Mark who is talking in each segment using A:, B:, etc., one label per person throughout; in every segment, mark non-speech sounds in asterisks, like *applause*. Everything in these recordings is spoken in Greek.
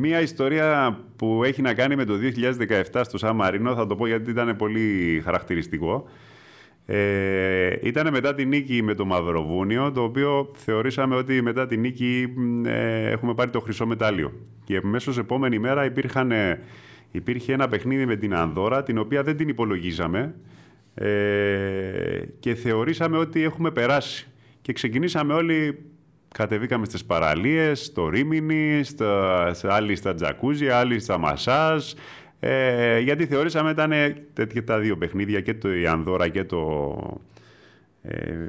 A: μία ιστορία που έχει να κάνει με το 2017 στο Σαν Μαρίνο, θα το πω γιατί ήταν πολύ χαρακτηριστικό. Ε, ήταν μετά τη νίκη με το Μαυροβούνιο, το οποίο θεωρήσαμε ότι μετά τη νίκη ε, έχουμε πάρει το χρυσό μετάλλιο. Και μέσως επόμενη μέρα υπήρχαν, υπήρχε ένα παιχνίδι με την Ανδώρα, την οποία δεν την υπολογίζαμε ε, και θεωρήσαμε ότι έχουμε περάσει. Και ξεκινήσαμε όλοι, κατεβήκαμε στις παραλίες, στο Ρίμινι, στα, άλλοι στα τζακούζια, άλλοι στα μασάζ, ε, γιατί θεωρήσαμε ήταν τέτοια τα δύο παιχνίδια και το Ιανδόρα και το... Ε,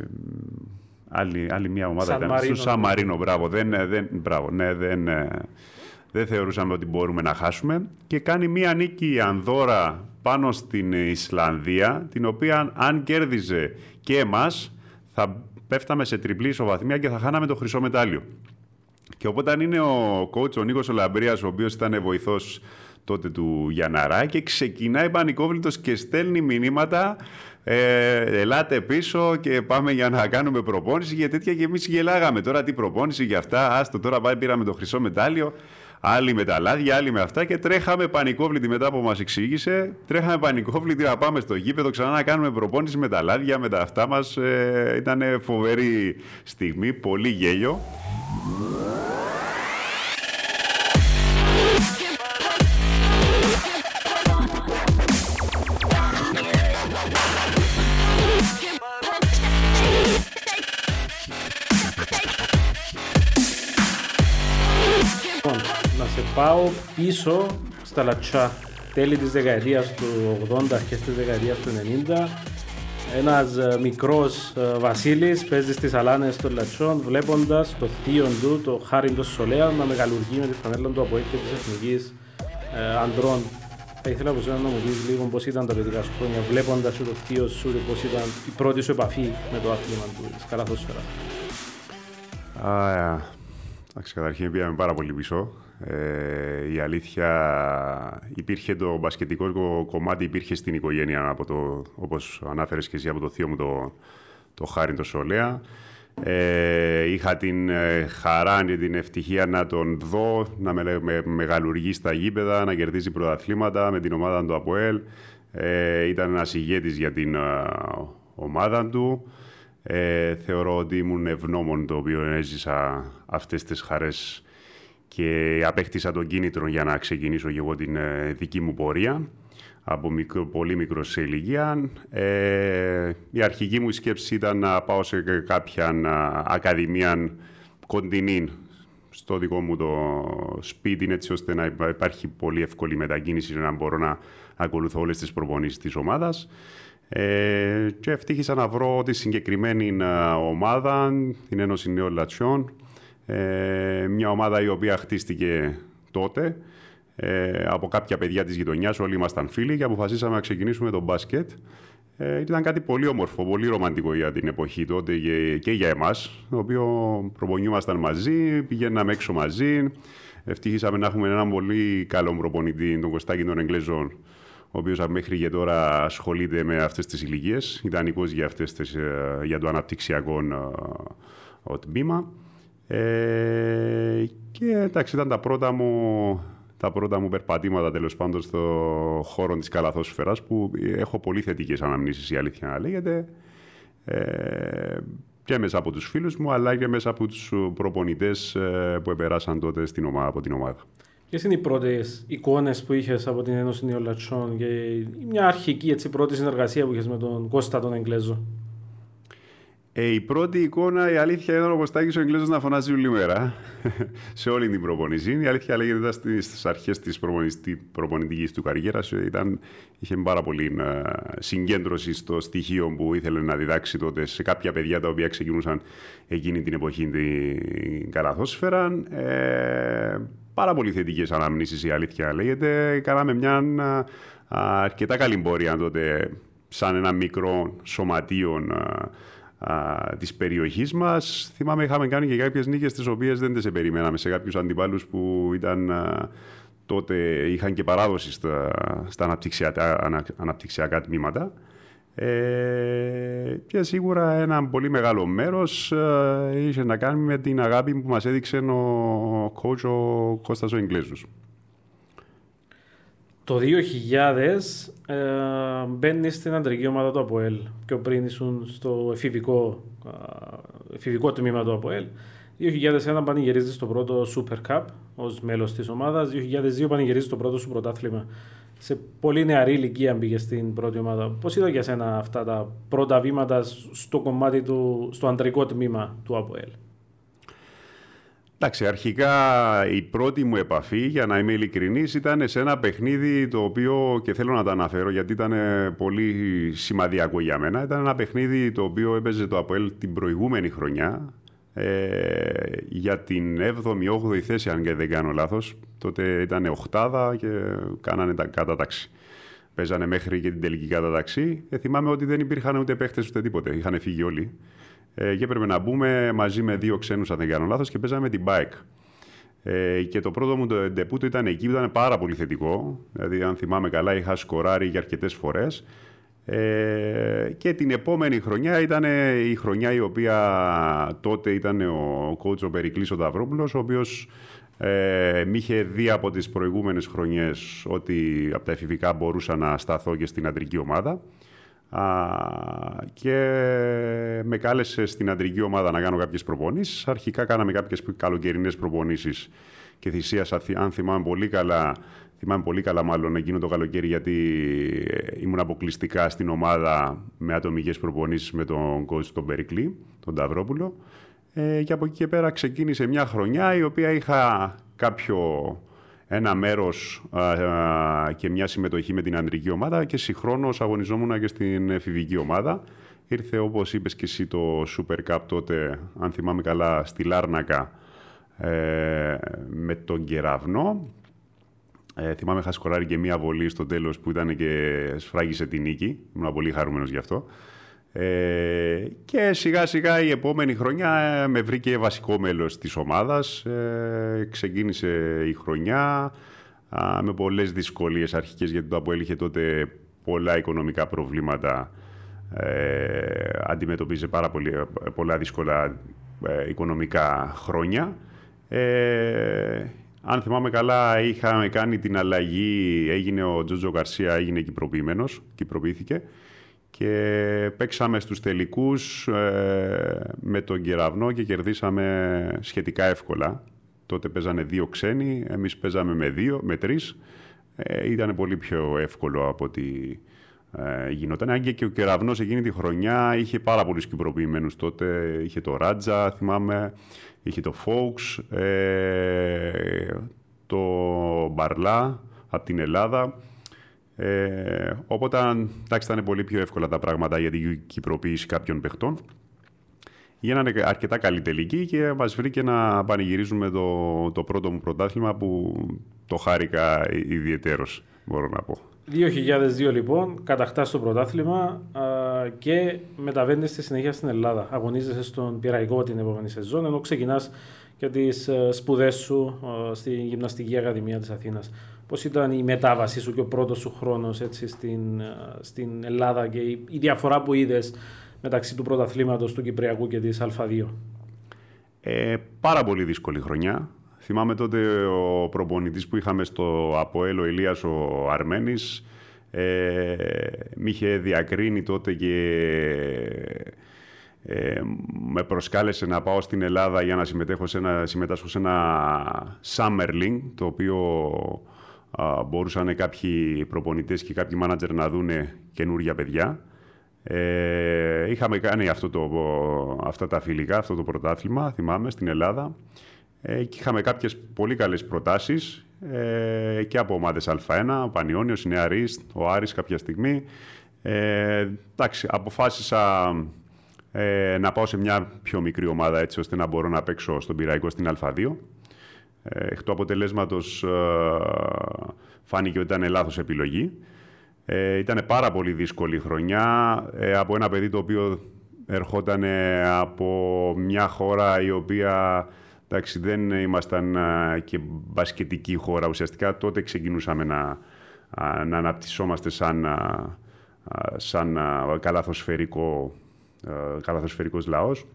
A: άλλη, άλλη μια ομάδα
B: Σαν
A: ήταν στο Σαν
B: ναι.
A: Μαρίνο, μπράβο. Δεν, δεν, μπράβο, ναι, δεν, ε, δεν θεωρούσαμε ότι μπορούμε να χάσουμε. Και κάνει μια νίκη η Ανδώρα πάνω στην Ισλανδία, την οποία αν κέρδιζε και εμάς, θα πέφταμε σε τριπλή ισοβαθμία και θα χάναμε το χρυσό μετάλλιο. Και οπότε είναι ο coach, ο Νίκος Ολαμπρίας, ο οποίος ήταν βοηθός τότε του Γιαναρά και ξεκινάει πανικόβλητος και στέλνει μηνύματα ε, ελάτε πίσω και πάμε για να κάνουμε προπόνηση και τέτοια και εμείς γελάγαμε τώρα τι προπόνηση για αυτά, άστο τώρα πάει πήραμε το χρυσό μετάλλιο άλλοι με τα λάδια, άλλοι με αυτά και τρέχαμε πανικόβλητοι μετά που μας εξήγησε. Τρέχαμε πανικόβλητοι να πάμε στο γήπεδο ξανά να κάνουμε προπόνηση με τα λάδια, με τα αυτά μας. Ε, ήταν φοβερή στιγμή, πολύ γέλιο
B: να σε πάω πίσω στα λατσά. Τέλη της δεκαετίας του 80, αρχές της δεκαετίας του 90 ένας ε, μικρός ε, Βασίλης παίζει στις αλάνες των λατσών βλέποντας το θείο του, το Χάριντο Σολέα να μεγαλουργεί με τη φανέλα του από και της Εθνικής ε, Αντρών θα ήθελα από σένα να μου πεις λίγο πώς ήταν τα παιδικά σου χρόνια βλέποντας το θείο σου και πώς ήταν η πρώτη σου επαφή με το άθλημα του της καλαθόσφαιρας.
A: Α, εντάξει, καταρχήν πήγαμε πάρα πολύ πίσω. Ε, η αλήθεια, υπήρχε το μπασκετικό κομμάτι, υπήρχε στην οικογένεια, από το, όπως ανάφερες και εσύ από το θείο μου, το, το Χάριν το Σολέα. Ε, είχα την ε, χαρά και την ευτυχία να τον δω, να με, με, μεγαλουργεί στα γήπεδα, να κερδίζει πρωταθλήματα με την ομάδα του ΑΠΟΕΛ. Ε, ήταν ένας ηγέτης για την ε, ομάδα του. Ε, θεωρώ ότι ήμουν ευγνώμων το οποίο έζησα αυτές τις χαρές και απέκτησα τον κίνητρο για να ξεκινήσω και εγώ την ε, δική μου πορεία από μικρό, πολύ μικρό σε ηλικία. Ε, η αρχική μου σκέψη ήταν να πάω σε κάποια α, ακαδημία κοντινή στο δικό μου το σπίτι, έτσι ώστε να υπάρχει πολύ εύκολη μετακίνηση να μπορώ να ακολουθώ όλες τις προπονήσεις της ομάδας. Ε, και ευτύχησα να βρω τη συγκεκριμένη ομάδα, την Ένωση Νέων Λατσιών, ε, μια ομάδα η οποία χτίστηκε τότε ε, από κάποια παιδιά της γειτονιάς, όλοι ήμασταν φίλοι και αποφασίσαμε να ξεκινήσουμε το μπάσκετ. Ε, ήταν κάτι πολύ όμορφο, πολύ ρομαντικό για την εποχή τότε και, και για εμάς, το οποίο προπονιούμασταν μαζί, πηγαίναμε έξω μαζί, ευτύχησαμε να έχουμε έναν πολύ καλό προπονητή, τον Κωστάκη των Εγγλέζων, ο οποίος μέχρι και τώρα ασχολείται με αυτές τις ηλικίες, ιδανικός για, αυτές τις, για το αναπτυξιακό ο τμήμα. Ε, και εντάξει, ήταν τα πρώτα μου, τα πρώτα μου περπατήματα τέλος πάντων στο χώρο της καλαθόσφαιρας που έχω πολύ θετικές αναμνήσεις η αλήθεια να λέγεται ε, και μέσα από τους φίλους μου αλλά και μέσα από τους προπονητές ε, που επεράσαν τότε στην ομάδα, από την ομάδα.
B: Ποιες είναι οι πρώτες εικόνες που είχες από την Ένωση Νεολατσών και μια αρχική έτσι, πρώτη συνεργασία που είχες με τον Κώστα τον Εγγλέζο;
A: Ε, η πρώτη εικόνα, η αλήθεια ήταν ο Κωστάκης ο Εγγλέζος να φωνάζει όλη μέρα *laughs* σε όλη την προπονησή. Η αλήθεια λέγεται ήταν στις αρχές της προπονητικής του καριέρας. Ήταν, είχε πάρα πολύ ε, συγκέντρωση στο στοιχείο που ήθελε να διδάξει τότε σε κάποια παιδιά τα οποία ξεκινούσαν εκείνη την εποχή την καλαθόσφαιρα. Ε, πάρα πολύ θετικές αναμνήσεις η αλήθεια λέγεται. Κάναμε μια α, αρκετά καλή πορεία τότε σαν ένα μικρό σωματείο της περιοχής μας. Θυμάμαι, είχαμε κάνει και κάποιες νίκες τις οποίες δεν τις περιμέναμε σε κάποιους αντιπάλους που ήταν α, τότε είχαν και παράδοση στα, στα αναπτυξιακά, ανα, αναπτυξιακά τμήματα. Ε, και σίγουρα ένα πολύ μεγάλο μέρος ε, είχε να κάνει με την αγάπη που μας έδειξε ο coach ο Κώστας ο Ιγκλέζους.
B: Το 2000 ε, μπαίνει στην αντρική ομάδα του ΑΠΟΕΛ. Πιο πριν ήσουν στο εφηβικό, ε, εφηβικό τμήμα του ΑΠΟΕΛ. 2001 πανηγυρίζει στο πρώτο Super Cup ως μέλος της ομάδας. 2002 πανηγυρίζει το πρώτο σου πρωτάθλημα. Σε πολύ νεαρή ηλικία μπήκε στην πρώτη ομάδα. Πώς είδα για σένα αυτά τα πρώτα βήματα στο κομμάτι του, στο αντρικό τμήμα του ΑΠΟΕΛ;
A: Εντάξει, αρχικά η πρώτη μου επαφή, για να είμαι ειλικρινής, ήταν σε ένα παιχνίδι το οποίο και θέλω να το αναφέρω γιατί ήταν πολύ σημαδιακό για μένα. Ήταν ένα παιχνίδι το οποίο έπαιζε το ΑΠΟΕΛ την προηγούμενη χρονιά ε, για την 7η-8η θέση, αν και δεν κάνω λάθος. Τότε ήταν οχτάδα και κάνανε τα κατάταξη. Παίζανε μέχρι και την τελική κατάταξη. Ε, θυμάμαι ότι δεν υπήρχαν ούτε παίχτες ούτε τίποτε. Είχαν φύγει όλοι. Ε, και έπρεπε να μπούμε μαζί με δύο ξένους, αν δεν κάνω λάθος, και παίζαμε την bike. Ε, και το πρώτο μου το ντεπούτο ήταν εκεί, ήταν πάρα πολύ θετικό. Δηλαδή, αν θυμάμαι καλά, είχα σκοράρει για αρκετές φορές. Ε, και την επόμενη χρονιά ήταν η χρονιά η οποία τότε ήταν ο coach ο Περικλής ο Ταυρόπουλος, ο οποίος ε, μ' είχε δει από τις προηγούμενες χρονιές ότι από τα εφηβικά μπορούσα να σταθώ και στην αντρική ομάδα α, και με κάλεσε στην αντρική ομάδα να κάνω κάποιες προπονήσεις. Αρχικά κάναμε κάποιες καλοκαιρινές προπονήσεις και θυσίασα, αν θυμάμαι πολύ καλά, Θυμάμαι πολύ καλά μάλλον εκείνο το καλοκαίρι γιατί ε, ήμουν αποκλειστικά στην ομάδα με ατομικές προπονήσεις με τον coach τον Περικλή, τον Ταυρόπουλο. Ε, και από εκεί και πέρα ξεκίνησε μια χρονιά η οποία είχα κάποιο ένα μέρος και μια συμμετοχή με την αντρική ομάδα και συγχρόνως αγωνιζόμουν και στην εφηβική ομάδα. Ήρθε όπως είπες και εσύ το Super Cup τότε, αν θυμάμαι καλά, στη Λάρνακα ε, με τον Κεραυνό ε, θυμάμαι είχα σκοράρει και μία βολή στο τέλος που ήταν και σφράγισε την νίκη. Ήμουν πολύ χαρούμενος γι' αυτό. Ε, και σιγά σιγά η επόμενη χρονιά ε, με βρήκε βασικό μέλος της ομάδας. Ε, ξεκίνησε η χρονιά με πολλές δυσκολίες αρχικές γιατί το ΑΠΟΕΛ είχε τότε πολλά οικονομικά προβλήματα. Ε, αντιμετωπίζε πάρα πολύ, πολλά δύσκολα ε, οικονομικά χρόνια. Ε, αν θυμάμαι καλά, είχαμε κάνει την αλλαγή, έγινε ο Τζότζο Γκαρσία, έγινε κυπροποιημένος, κυπροποιήθηκε και παίξαμε στους τελικούς ε, με τον Κεραυνό και κερδίσαμε σχετικά εύκολα. Τότε παίζανε δύο ξένοι, εμείς παίζαμε με δύο, με τρεις. Ε, ήταν πολύ πιο εύκολο από ότι ε, γινόταν. Αν και, και ο Κεραυνός εκείνη τη χρονιά είχε πάρα πολλούς κυπροποιημένους τότε. Είχε το Ράτζα, θυμάμαι είχε το Fox, ε, το Μπαρλά από την Ελλάδα. Ε, οπότε εντάξει, ήταν πολύ πιο εύκολα τα πράγματα για την κυπροποίηση κάποιων παιχτών. Γίνανε αρκετά καλή τελική και μας βρήκε να πανηγυρίζουμε το, το πρώτο μου πρωτάθλημα που το χάρηκα ιδιαίτερο, μπορώ να πω.
B: 2002 λοιπόν, κατακτά το πρωτάθλημα και μεταβαίνεις στη συνέχεια στην Ελλάδα. Αγωνίζεσαι στον Πυραϊκό την επόμενη σεζόν, ενώ ξεκινάς και τις ε, σπουδές σου στην Γυμναστική Ακαδημία της Αθήνας. Πώς ήταν η μετάβασή σου και ο πρώτος σου χρόνος στην, ε, στην Ελλάδα και η, η διαφορά που είδες μεταξύ του πρωταθλήματος του Κυπριακού και της Α2.
A: Ε, πάρα πολύ δύσκολη χρονιά. Θυμάμαι τότε ο προπονητής που είχαμε στο ΑΠΟΕΛ, ο Ηλίας ο Αρμένης, ε, μ' είχε διακρίνει τότε και ε, με προσκάλεσε να πάω στην Ελλάδα για να συμμετέχω σε ένα, συμμετάσχω σε ένα Summer το οποίο α, μπορούσαν κάποιοι προπονητές και κάποιοι μάνατζερ να δούνε καινούργια παιδιά. Ε, είχαμε κάνει αυτό το, αυτά τα φιλικά, αυτό το πρωτάθλημα, θυμάμαι, στην Ελλάδα. Ε, και είχαμε κάποιες πολύ καλές προτάσεις ε, και από ομάδες Α1, ο Πανιόνιος, η Νέα Ρίστ, ο Άρης κάποια στιγμή. Ε, εντάξει, αποφάσισα ε, να πάω σε μια πιο μικρή ομάδα έτσι ώστε να μπορώ να παίξω στον Πυραϊκό στην Α2. Ε, εκ του αποτελέσματος ε, φάνηκε ότι ήταν λάθος επιλογή. Ε, ήταν πάρα πολύ δύσκολη χρονιά ε, από ένα παιδί το οποίο ερχόταν από μια χώρα η οποία Εντάξει, δεν ήμασταν και μπασκετική χώρα. Ουσιαστικά τότε ξεκινούσαμε να, να αναπτυσσόμαστε σαν σαν καλαθοσφαιρικό, καλαθοσφαιρικός λαός.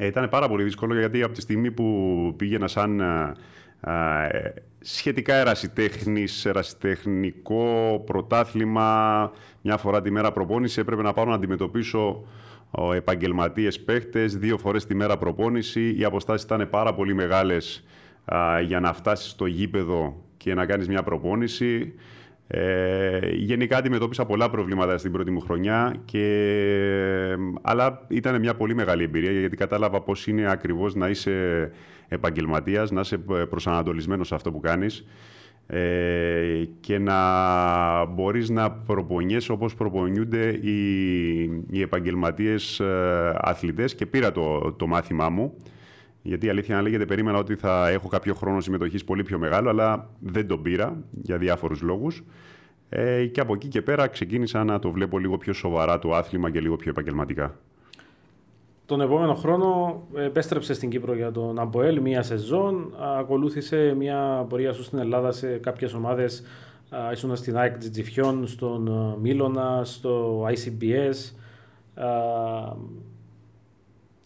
A: Ε, ήταν πάρα πολύ δύσκολο γιατί από τη στιγμή που πήγαινα σαν σχετικά ερασιτέχνης, ερασιτεχνικό πρωτάθλημα, μια φορά τη μέρα προπόνηση, έπρεπε να πάω να αντιμετωπίσω ο επαγγελματίες παίχτες, δύο φορές τη μέρα προπόνηση. Οι αποστάσεις ήταν πάρα πολύ μεγάλες για να φτάσεις στο γήπεδο και να κάνεις μια προπόνηση. Ε, γενικά αντιμετώπισα πολλά προβλήματα στην πρώτη μου χρονιά, και, αλλά ήταν μια πολύ μεγάλη εμπειρία γιατί κατάλαβα πώς είναι ακριβώς να είσαι επαγγελματίας, να είσαι προσανατολισμένος σε αυτό που κάνεις ε, και να μπορείς να προπονιέσαι όπως προπονιούνται οι, οι επαγγελματίες ε, αθλητές και πήρα το, το μάθημά μου. Γιατί η αλήθεια να λέγεται, περίμενα ότι θα έχω κάποιο χρόνο συμμετοχής πολύ πιο μεγάλο, αλλά δεν τον πήρα για διάφορους λόγους. Ε, και από εκεί και πέρα ξεκίνησα να το βλέπω λίγο πιο σοβαρά το άθλημα και λίγο πιο επαγγελματικά.
B: Τον επόμενο χρόνο επέστρεψε στην Κύπρο για τον Αμποέλ μία σεζόν. Ακολούθησε μια πορεία σου στην Ελλάδα σε κάποιες ομάδες. Ήσουν στην ΑΕΚ Τζιτζιφιόν, στον Μίλωνα, στο ICBS,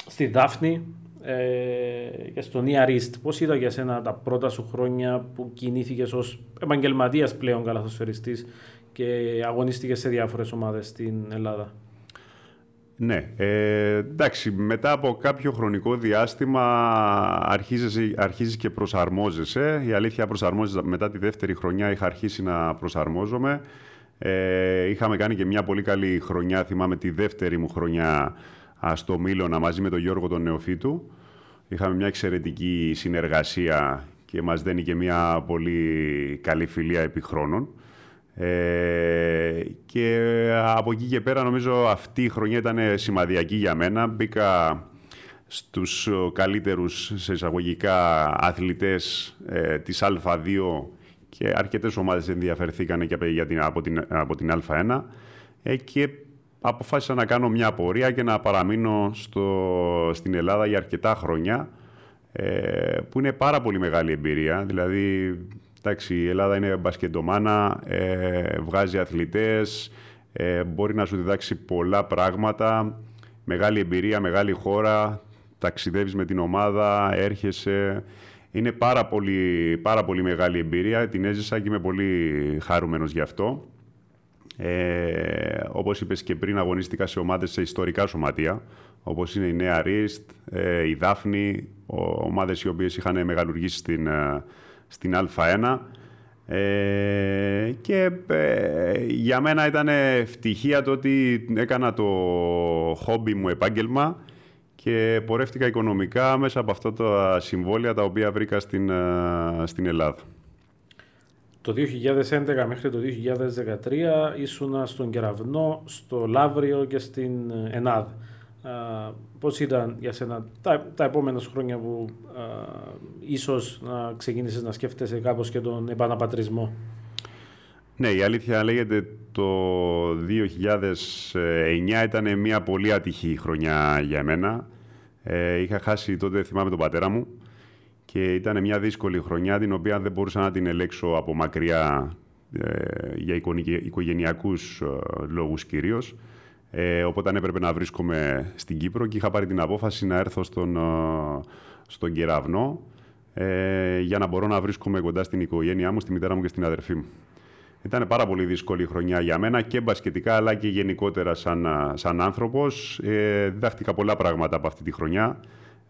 B: στη Δάφνη ε, και στον Ιαρίστ. Πώς ήταν για σένα τα πρώτα σου χρόνια που κινήθηκες ως επαγγελματίας πλέον καλαθοσφαιριστής και αγωνίστηκες σε διάφορες ομάδες στην Ελλάδα;
A: Ναι, ε, εντάξει, μετά από κάποιο χρονικό διάστημα αρχίζεις, αρχίζεις και προσαρμόζεσαι. Η αλήθεια προσαρμόζεσαι μετά τη δεύτερη χρονιά είχα αρχίσει να προσαρμόζομαι. Ε, είχαμε κάνει και μια πολύ καλή χρονιά, θυμάμαι τη δεύτερη μου χρονιά στο Μήλωνα μαζί με τον Γιώργο τον Νεοφίτου. Είχαμε μια εξαιρετική συνεργασία και μας δένει και μια πολύ καλή φιλία επί χρόνων. Ε, και από εκεί και πέρα νομίζω αυτή η χρονιά ήταν σημαδιακή για μένα. Μπήκα στους καλύτερους σε εισαγωγικά αθλητές ε, της Α2 και αρκετές ομάδες ενδιαφερθήκαν και για την, από, την, από την Α1 ε, και αποφάσισα να κάνω μια πορεία και να παραμείνω στο, στην Ελλάδα για αρκετά χρόνια ε, που είναι πάρα πολύ μεγάλη εμπειρία. Δηλαδή Εντάξει, η Ελλάδα είναι μπασκετομάνα, ε, βγάζει αθλητές, ε, μπορεί να σου διδάξει πολλά πράγματα, μεγάλη εμπειρία, μεγάλη χώρα, ταξιδεύεις με την ομάδα, έρχεσαι. Είναι πάρα πολύ, πάρα πολύ μεγάλη εμπειρία, την έζησα και είμαι πολύ χαρούμενος γι' αυτό. Ε, όπως είπες και πριν, αγωνίστηκα σε ομάδες σε ιστορικά σωματεία, όπως είναι η Νέα Ρίστ, ε, η Δάφνη, ομάδες οι οποίες είχαν μεγαλουργήσει στην, ε, στην Α1. Ε, και ε, για μένα ήταν ευτυχία το ότι έκανα το χόμπι μου επάγγελμα και πορεύτηκα οικονομικά μέσα από αυτά τα συμβόλαια τα οποία βρήκα στην, ε, στην Ελλάδα.
B: Το 2011 μέχρι το 2013 ήσουνα στον Κεραυνό, στο Λαύριο και στην ΕΝΑΔ. Πώς ήταν για σένα τα, τα επόμενα χρόνια που α, ίσως να ξεκίνησες να σκέφτεσαι κάπως και τον επαναπατρισμό;
A: Ναι, η αλήθεια λέγεται το 2009 ήταν μια πολύ ατυχή χρονιά για μένα. Ε, είχα χάσει τότε, θυμάμαι τον πατέρα μου και ήταν μια δύσκολη χρονιά την οποία δεν μπορούσα να την ελέξω από μακριά ε, για οικογενειακούς ε, λόγους κυρίως. Ε, οπότε έπρεπε να βρίσκομαι στην Κύπρο και είχα πάρει την απόφαση να έρθω στον, ε, στον Κεραυνό ε, για να μπορώ να βρίσκομαι κοντά στην οικογένειά μου, στη μητέρα μου και στην αδερφή μου. Ήταν πάρα πολύ δύσκολη χρονιά για μένα και μπασκετικά αλλά και γενικότερα σαν, σαν άνθρωπος. Ε, διδάχτηκα πολλά πράγματα από αυτή τη χρονιά.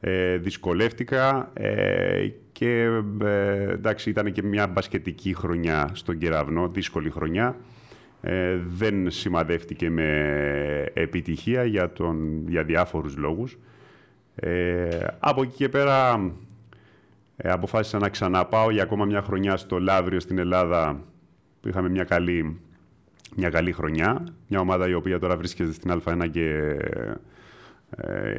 A: Ε, δυσκολεύτηκα ε, και ε, εντάξει ήταν και μια μπασκετική χρονιά στον Κεραυνό, δύσκολη χρονιά. Ε, δεν σημαδεύτηκε με επιτυχία για, τον, για διάφορους λόγους. Ε, από εκεί και πέρα ε, αποφάσισα να ξαναπάω για ακόμα μια χρονιά στο Λαύριο στην Ελλάδα που είχαμε μια καλή, μια καλή χρονιά. Μια ομάδα η οποία τώρα βρίσκεται στην Α1 και ε,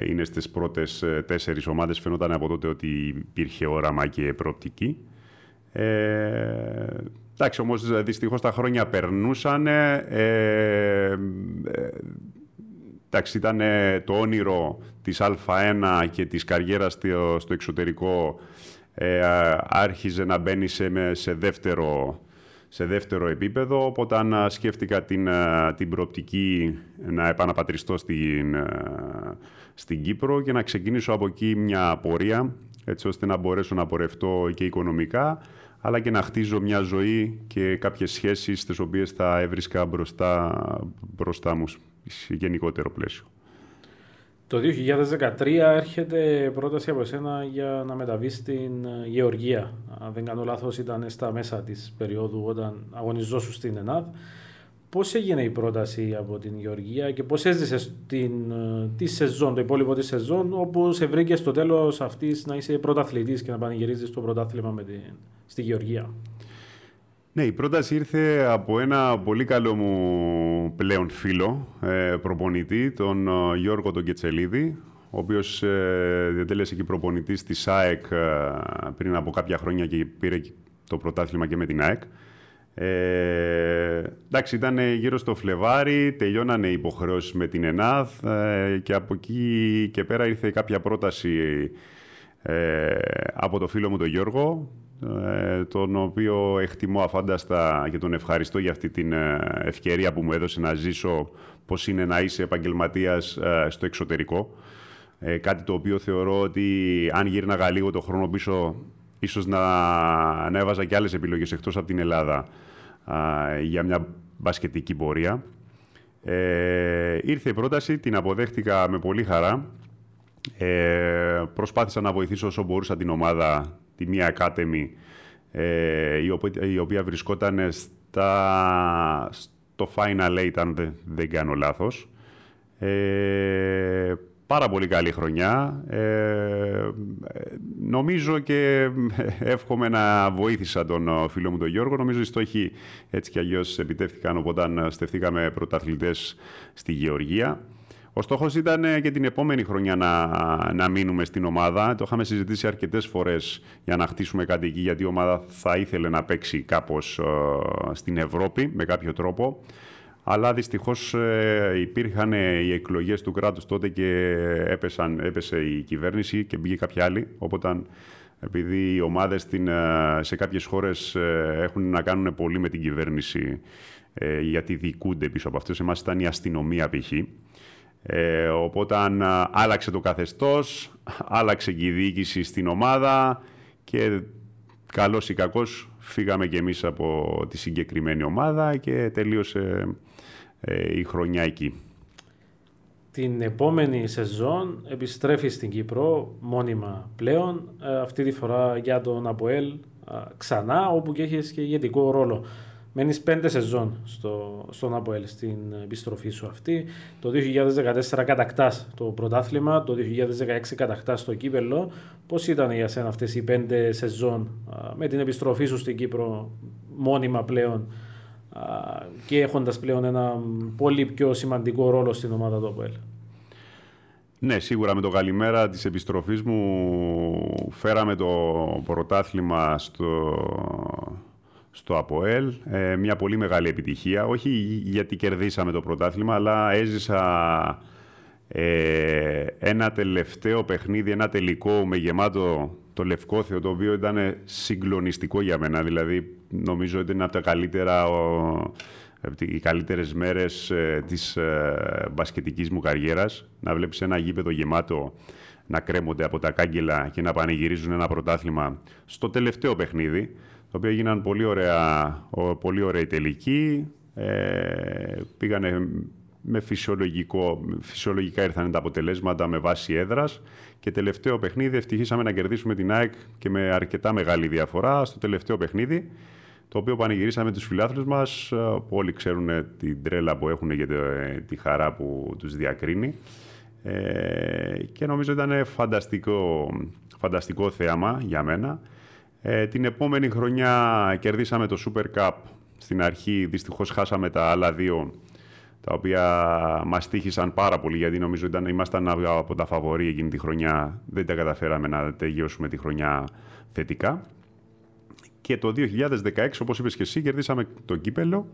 A: είναι στις πρώτες τέσσερις ομάδες. Φαίνονταν από τότε ότι υπήρχε όραμα και προοπτική. Ε, Εντάξει, όμως δυστυχώς τα χρόνια περνούσαν. Ε, ε, εντάξει, ήταν το όνειρο της Α1 και της καριέρας στο, στο εξωτερικό ε, άρχιζε να μπαίνει σε, σε, δεύτερο, σε δεύτερο επίπεδο, οπότε σκέφτηκα την, την προοπτική να επαναπατριστώ στην, στην Κύπρο και να ξεκινήσω από εκεί μια πορεία, έτσι ώστε να μπορέσω να πορευτώ και οικονομικά, αλλά και να χτίζω μια ζωή και κάποιες σχέσεις τις οποίες θα έβρισκα μπροστά, μπροστά μου σε γενικότερο πλαίσιο.
B: Το 2013 έρχεται πρόταση από εσένα για να μεταβεί στην ε, Γεωργία. Αν δεν κάνω λάθος ήταν στα μέσα της περίοδου όταν αγωνιζόσου στην ΕΝΑΔ. Πώς έγινε η πρόταση από την Γεωργία και πώς έζησε την, ε, τη σεζόν, το υπόλοιπο της σεζόν όπου σε βρήκες στο τέλος αυτής να είσαι πρωταθλητής και να πανηγυρίζεις το πρωτάθλημα με την, στη Γεωργία;
A: Ναι, η πρόταση ήρθε από ένα πολύ καλό μου πλέον φίλο, ε, προπονητή, τον ε, Γιώργο τον Κετσελίδη, ο οποίος ε, διατέλεσε και προπονητής της ΑΕΚ πριν από κάποια χρόνια και πήρε το πρωτάθλημα και με την ΑΕΚ. Ε, εντάξει, ήταν γύρω στο Φλεβάρι, τελειώνανε οι υποχρεώσεις με την ΕΝΑΔ και από εκεί και πέρα ήρθε κάποια πρόταση από το φίλο μου τον Γιώργο, ε, τον οποίο εκτιμώ αφάνταστα και τον ευχαριστώ για αυτή την ε, ευκαιρία που μου έδωσε να ζήσω πώς είναι να είσαι επαγγελματίας ε, στο εξωτερικό. Κάτι το οποίο θεωρώ ότι αν γύρναγα λίγο το χρόνο πίσω ίσως να, να έβαζα και άλλες επιλογές εκτός από την Ελλάδα για μια μπασκετική πορεία. Ε, ήρθε η πρόταση, την αποδέχτηκα με πολύ χαρά. Ε, προσπάθησα να βοηθήσω όσο μπορούσα την ομάδα τη μία Academy, ε, η, οποία, η οποία βρισκόταν στα, στο Final Eight, αν δεν, δεν κάνω λάθος. Ε, πάρα πολύ καλή χρονιά. Ε, νομίζω και εύχομαι να βοήθησα τον φίλο μου τον Γιώργο. Νομίζω οι στόχοι έτσι κι αλλιώς επιτεύχθηκαν όταν στεφθήκαμε πρωταθλητές στη Γεωργία. Ο στόχος ήταν ε, και την επόμενη χρονιά να, να μείνουμε στην ομάδα. Το είχαμε συζητήσει αρκετές φορές για να χτίσουμε κάτι εκεί, γιατί η ομάδα θα ήθελε να παίξει κάπως ε, στην Ευρώπη με κάποιο τρόπο. Αλλά δυστυχώς ε, υπήρχαν οι εκλογές του κράτους τότε και έπεσαν, έπεσε η κυβέρνηση και μπήκε κάποια άλλη. Οπότε επειδή οι ομάδες σε κάποιες χώρες έχουν να κάνουν πολύ με την κυβέρνηση γιατί διοικούνται πίσω από αυτό. Εμάς ήταν η αστυνομία π.χ. Ε, οπότε άλλαξε το καθεστώς, άλλαξε και η διοίκηση στην ομάδα και καλός ή κακός φύγαμε και εμείς από τη συγκεκριμένη ομάδα και τελείωσε ε, η χρονιά εκεί.
B: Την επόμενη σεζόν επιστρέφει στην Κύπρο μόνιμα πλέον, ε, αυτή τη φορά για τον Αποέλ ξανά, όπου και έχεις και ηγετικό ρόλο. Μένεις πέντε σεζόν στο, στον Αποέλ στην επιστροφή σου αυτή. Το 2014 κατακτάς το πρωτάθλημα, το 2016 κατακτάς το κύπελο. Πώς ήταν για σένα αυτές οι πέντε σεζόν με την επιστροφή σου στην Κύπρο μόνιμα πλέον και έχοντας πλέον ένα πολύ πιο σημαντικό ρόλο στην ομάδα του Αποέλ.
A: Ναι, σίγουρα με το καλημέρα της επιστροφής μου φέραμε το πρωτάθλημα στο, στο ΑΠΟΕΛ. Ε, μια πολύ μεγάλη επιτυχία. Όχι γιατί κερδίσαμε το πρωτάθλημα, αλλά έζησα ε, ένα τελευταίο παιχνίδι, ένα τελικό με γεμάτο το Λευκόθεο, το οποίο ήταν συγκλονιστικό για μένα. Δηλαδή, νομίζω ότι είναι από τα καλύτερα, ο, οι καλύτερες μέρες ε, της ε, μπασκετικής μου καριέρας. Να βλέπεις ένα γήπεδο γεμάτο να κρέμονται από τα κάγκελα και να πανηγυρίζουν ένα πρωτάθλημα στο τελευταίο παιχνίδι τα οποία έγιναν πολύ, ωραία, πολύ ωραία τελική. Ε, πήγανε με φυσιολογικό, φυσιολογικά ήρθαν τα αποτελέσματα με βάση έδρας και τελευταίο παιχνίδι ευτυχήσαμε να κερδίσουμε την ΑΕΚ και με αρκετά μεγάλη διαφορά στο τελευταίο παιχνίδι το οποίο πανηγυρίσαμε τους φιλάθλους μας που όλοι ξέρουν την τρέλα που έχουν και τη χαρά που τους διακρίνει ε, και νομίζω ήταν φανταστικό, φανταστικό θέαμα για μένα ε, την επόμενη χρονιά κερδίσαμε το Super Cup. Στην αρχή δυστυχώς χάσαμε τα άλλα δύο, τα οποία μας τύχησαν πάρα πολύ, γιατί νομίζω ήταν, ήμασταν από τα φαβορή εκείνη τη χρονιά. Δεν τα καταφέραμε να τελειώσουμε τη χρονιά θετικά. Και το 2016, όπως είπες και εσύ, κερδίσαμε το κύπελο.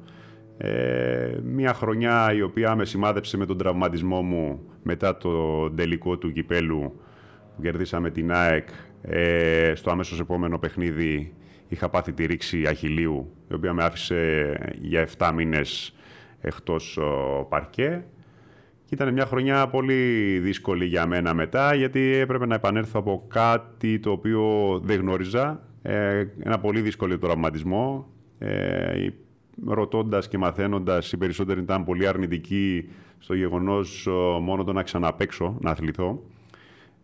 A: Ε, μια χρονιά η οποία με σημάδεψε με τον τραυματισμό μου μετά το τελικό του κυπέλου που κερδίσαμε την ΑΕΚ ε, στο άμεσο επόμενο παιχνίδι είχα πάθει τη ρήξη αχιλίου, η οποία με άφησε για 7 μήνες εκτός παρκέ. Και ήταν μια χρονιά πολύ δύσκολη για μένα μετά, γιατί έπρεπε να επανέλθω από κάτι το οποίο δεν γνώριζα. Ε, ένα πολύ δύσκολο τραυματισμό. Ε, ρωτώντας και μαθαίνοντας, οι περισσότεροι ήταν πολύ αρνητικοί στο γεγονός μόνο το να ξαναπέξω, να αθληθώ.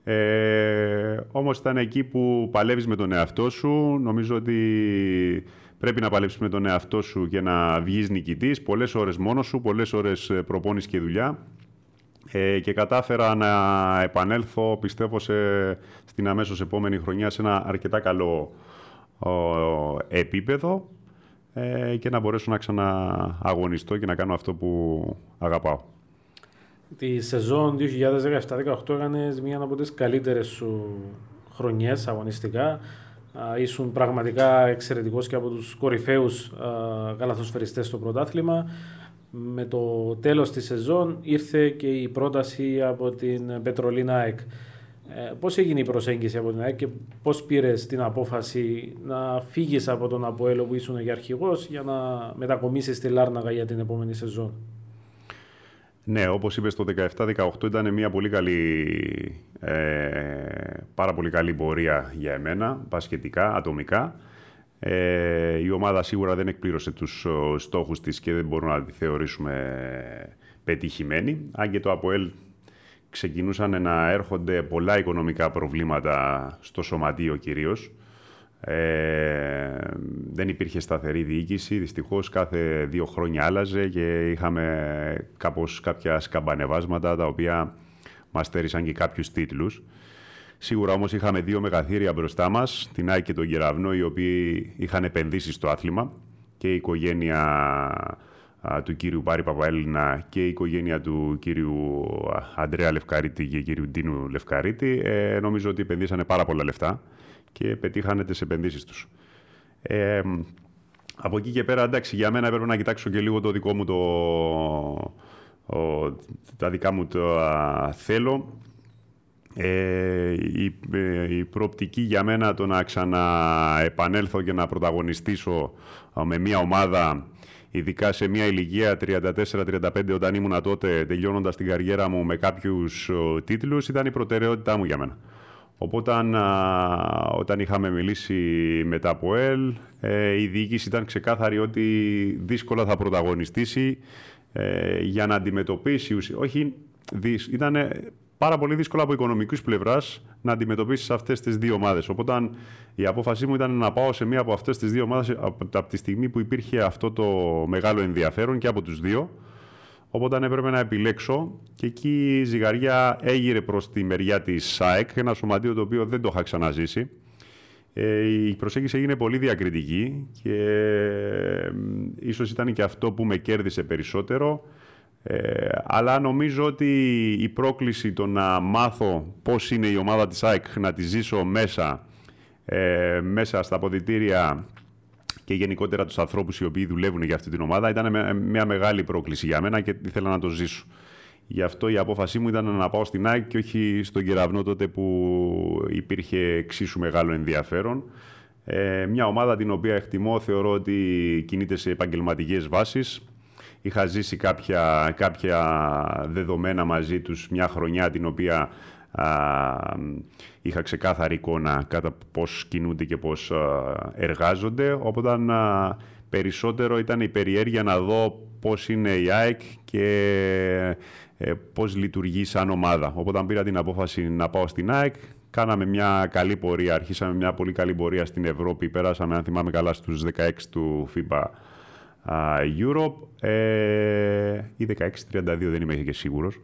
A: Ε, όμως ήταν εκεί που παλεύεις με τον εαυτό σου. Νομίζω ότι πρέπει να παλέψεις με τον εαυτό σου και να βγεις νικητής. Πολλές ώρες μόνος σου, πολλές ώρες προπόνηση και δουλειά. Ε, και κατάφερα να επανέλθω, πιστεύω, σε, στην αμέσως επόμενη χρονιά σε ένα αρκετά καλό επίπεδο ε, και να μπορέσω να ξανααγωνιστώ και να κάνω αυτό που αγαπάω.
B: Τη σεζόν 2017-2018 έκανες μία από τις καλύτερες σου χρονιές αγωνιστικά. Ήσουν πραγματικά εξαιρετικός και από τους κορυφαίους καλαθοσφαιριστές στο πρωτάθλημα. Με το τέλος της σεζόν ήρθε και η πρόταση από την Πετρολίνα ΑΕΚ. Ε, πώς έγινε η προσέγγιση από την ΑΕΚ και πώς πήρες την απόφαση να φύγεις από τον Αποέλο που ήσουν για αρχηγός για να μετακομίσεις στη Λάρναγα για την επόμενη σεζόν;
A: Ναι, όπως είπες το 17-18 ήταν μια πολύ καλή, ε, πάρα πολύ καλή πορεία για εμένα, πασχετικά, ατομικά. Ε, η ομάδα σίγουρα δεν εκπλήρωσε τους στόχους της και δεν μπορούμε να τη θεωρήσουμε πετυχημένη. Αν και το ΑΠΟΕΛ ξεκινούσαν να έρχονται πολλά οικονομικά προβλήματα στο σωματείο κυρίως. Ε, δεν υπήρχε σταθερή διοίκηση, δυστυχώς κάθε δύο χρόνια άλλαζε και είχαμε κάπως κάποια σκαμπανεβάσματα τα οποία μας στέρισαν και κάποιους τίτλους. Σίγουρα όμως είχαμε δύο μεγαθύρια μπροστά μας, την Άκη και τον Γεραβνό, οι οποίοι είχαν επενδύσει στο άθλημα και η οικογένεια του κύριου Πάρη Παπαέλληνα και η οικογένεια του κύριου Αντρέα Λευκαρίτη και κύριου Ντίνου Λευκαρίτη. Ε, νομίζω ότι επενδύσανε πάρα πολλά λεφτά και πετύχανε τις επενδύσεις τους. Ε, από εκεί και πέρα, εντάξει, για μένα έπρεπε να κοιτάξω και λίγο το δικό μου το, ο, τα δικά μου το θέλω. Ε, η, ε, η προοπτική για μένα το να ξαναεπανέλθω και να πρωταγωνιστήσω με μια ομάδα ειδικά σε μια ηλικία 34-35 όταν ήμουν τότε τελειώνοντας την καριέρα μου με κάποιους τίτλους ήταν η προτεραιότητά μου για μένα. Οπότε όταν είχαμε μιλήσει με τα ΠΟΕΛ, ε, η διοίκηση ήταν ξεκάθαρη ότι δύσκολα θα πρωταγωνιστήσει ε, για να αντιμετωπίσει, όχι, ήταν πάρα πολύ δύσκολο από οικονομικής πλευράς να αντιμετωπίσεις αυτές τις δύο ομάδες. Οπότε η απόφασή μου ήταν να πάω σε μία από αυτές τις δύο ομάδες από τη στιγμή που υπήρχε αυτό το μεγάλο ενδιαφέρον και από τους δύο. Οπότε έπρεπε να επιλέξω και εκεί η ζυγαριά έγειρε προς τη μεριά της ΣΑΕΚ, ένα σωματείο το οποίο δεν το είχα ξαναζήσει. Ε, η προσέγγιση έγινε πολύ διακριτική και ε, ίσως ήταν και αυτό που με κέρδισε περισσότερο. Ε, αλλά νομίζω ότι η πρόκληση το να μάθω πώς είναι η ομάδα της ΑΕΚ να τη ζήσω μέσα, ε, μέσα στα αποδητήρια και γενικότερα τους ανθρώπους οι οποίοι δουλεύουν για αυτή την ομάδα ήταν μια μεγάλη πρόκληση για μένα και ήθελα να το ζήσω. Γι' αυτό η απόφασή μου ήταν να πάω στην ΑΕΚ και όχι στον Κεραυνό τότε που υπήρχε εξίσου μεγάλο ενδιαφέρον. Ε, μια ομάδα την οποία εκτιμώ, θεωρώ ότι κινείται σε επαγγελματικές βάσεις. Είχα ζήσει κάποια, κάποια δεδομένα μαζί τους μια χρονιά την οποία είχα ξεκάθαρη εικόνα κατά πώς κινούνται και πώς εργάζονται. Οπότε περισσότερο ήταν η περιέργεια να δω πώς είναι η ΑΕΚ και ε, πώς λειτουργεί σαν ομάδα. Οπότε πήρα την απόφαση να πάω στην ΑΕΚ, κάναμε μια καλή πορεία, αρχίσαμε μια πολύ καλή πορεία στην Ευρώπη, περάσαμε αν θυμάμαι καλά στους 16 του FIBA Europe ε, ή 16-32 δεν είμαι και σίγουρος.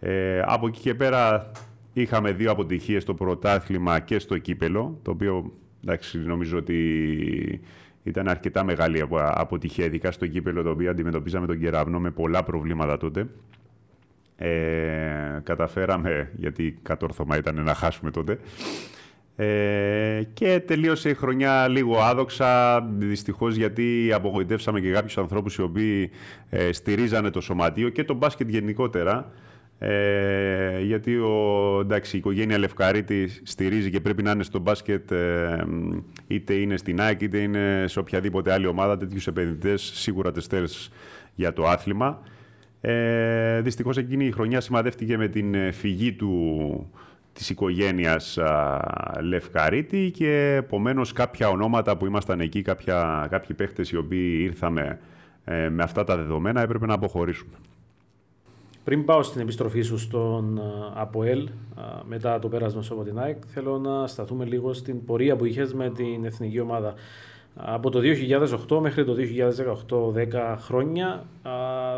A: Ε, από εκεί και πέρα είχαμε δύο αποτυχίες στο πρωτάθλημα και στο κύπελο, το οποίο εντάξει, νομίζω ότι ήταν αρκετά μεγάλη αποτυχία, ειδικά στο κύπελο το οποίο αντιμετωπίζαμε τον Κεραυνό με πολλά προβλήματα τότε. Ε, καταφέραμε, γιατί κατόρθωμα ήταν να χάσουμε τότε, ε, και τελείωσε η χρονιά λίγο άδοξα, δυστυχώς γιατί απογοητεύσαμε και κάποιους ανθρώπους οι οποίοι ε, στηρίζανε το σωματείο και το μπάσκετ γενικότερα. Ε, γιατί ο, εντάξει, η οικογένεια Λευκαρίτη στηρίζει και πρέπει να είναι στο μπάσκετ ε, είτε είναι στην ΑΕΚ είτε είναι σε οποιαδήποτε άλλη ομάδα. Τέτοιους επενδυτές σίγουρα τε για το άθλημα. Ε, δυστυχώς εκείνη η χρονιά σημαδεύτηκε με την ε, φυγή του, της οικογένειας Λευκαρίτη και επομένως κάποια ονόματα που ήμασταν εκεί, κάποια, κάποιοι παίχτες οι οποίοι ήρθαμε ε, με αυτά τα δεδομένα έπρεπε να αποχωρήσουμε.
B: Πριν πάω στην επιστροφή σου στον ΑΠΟΕΛ μετά το πέρασμα σου από την ΑΕΚ, θέλω να σταθούμε λίγο στην πορεία που είχες με την εθνική ομάδα. Από το 2008 μέχρι το 2018, 10 χρόνια,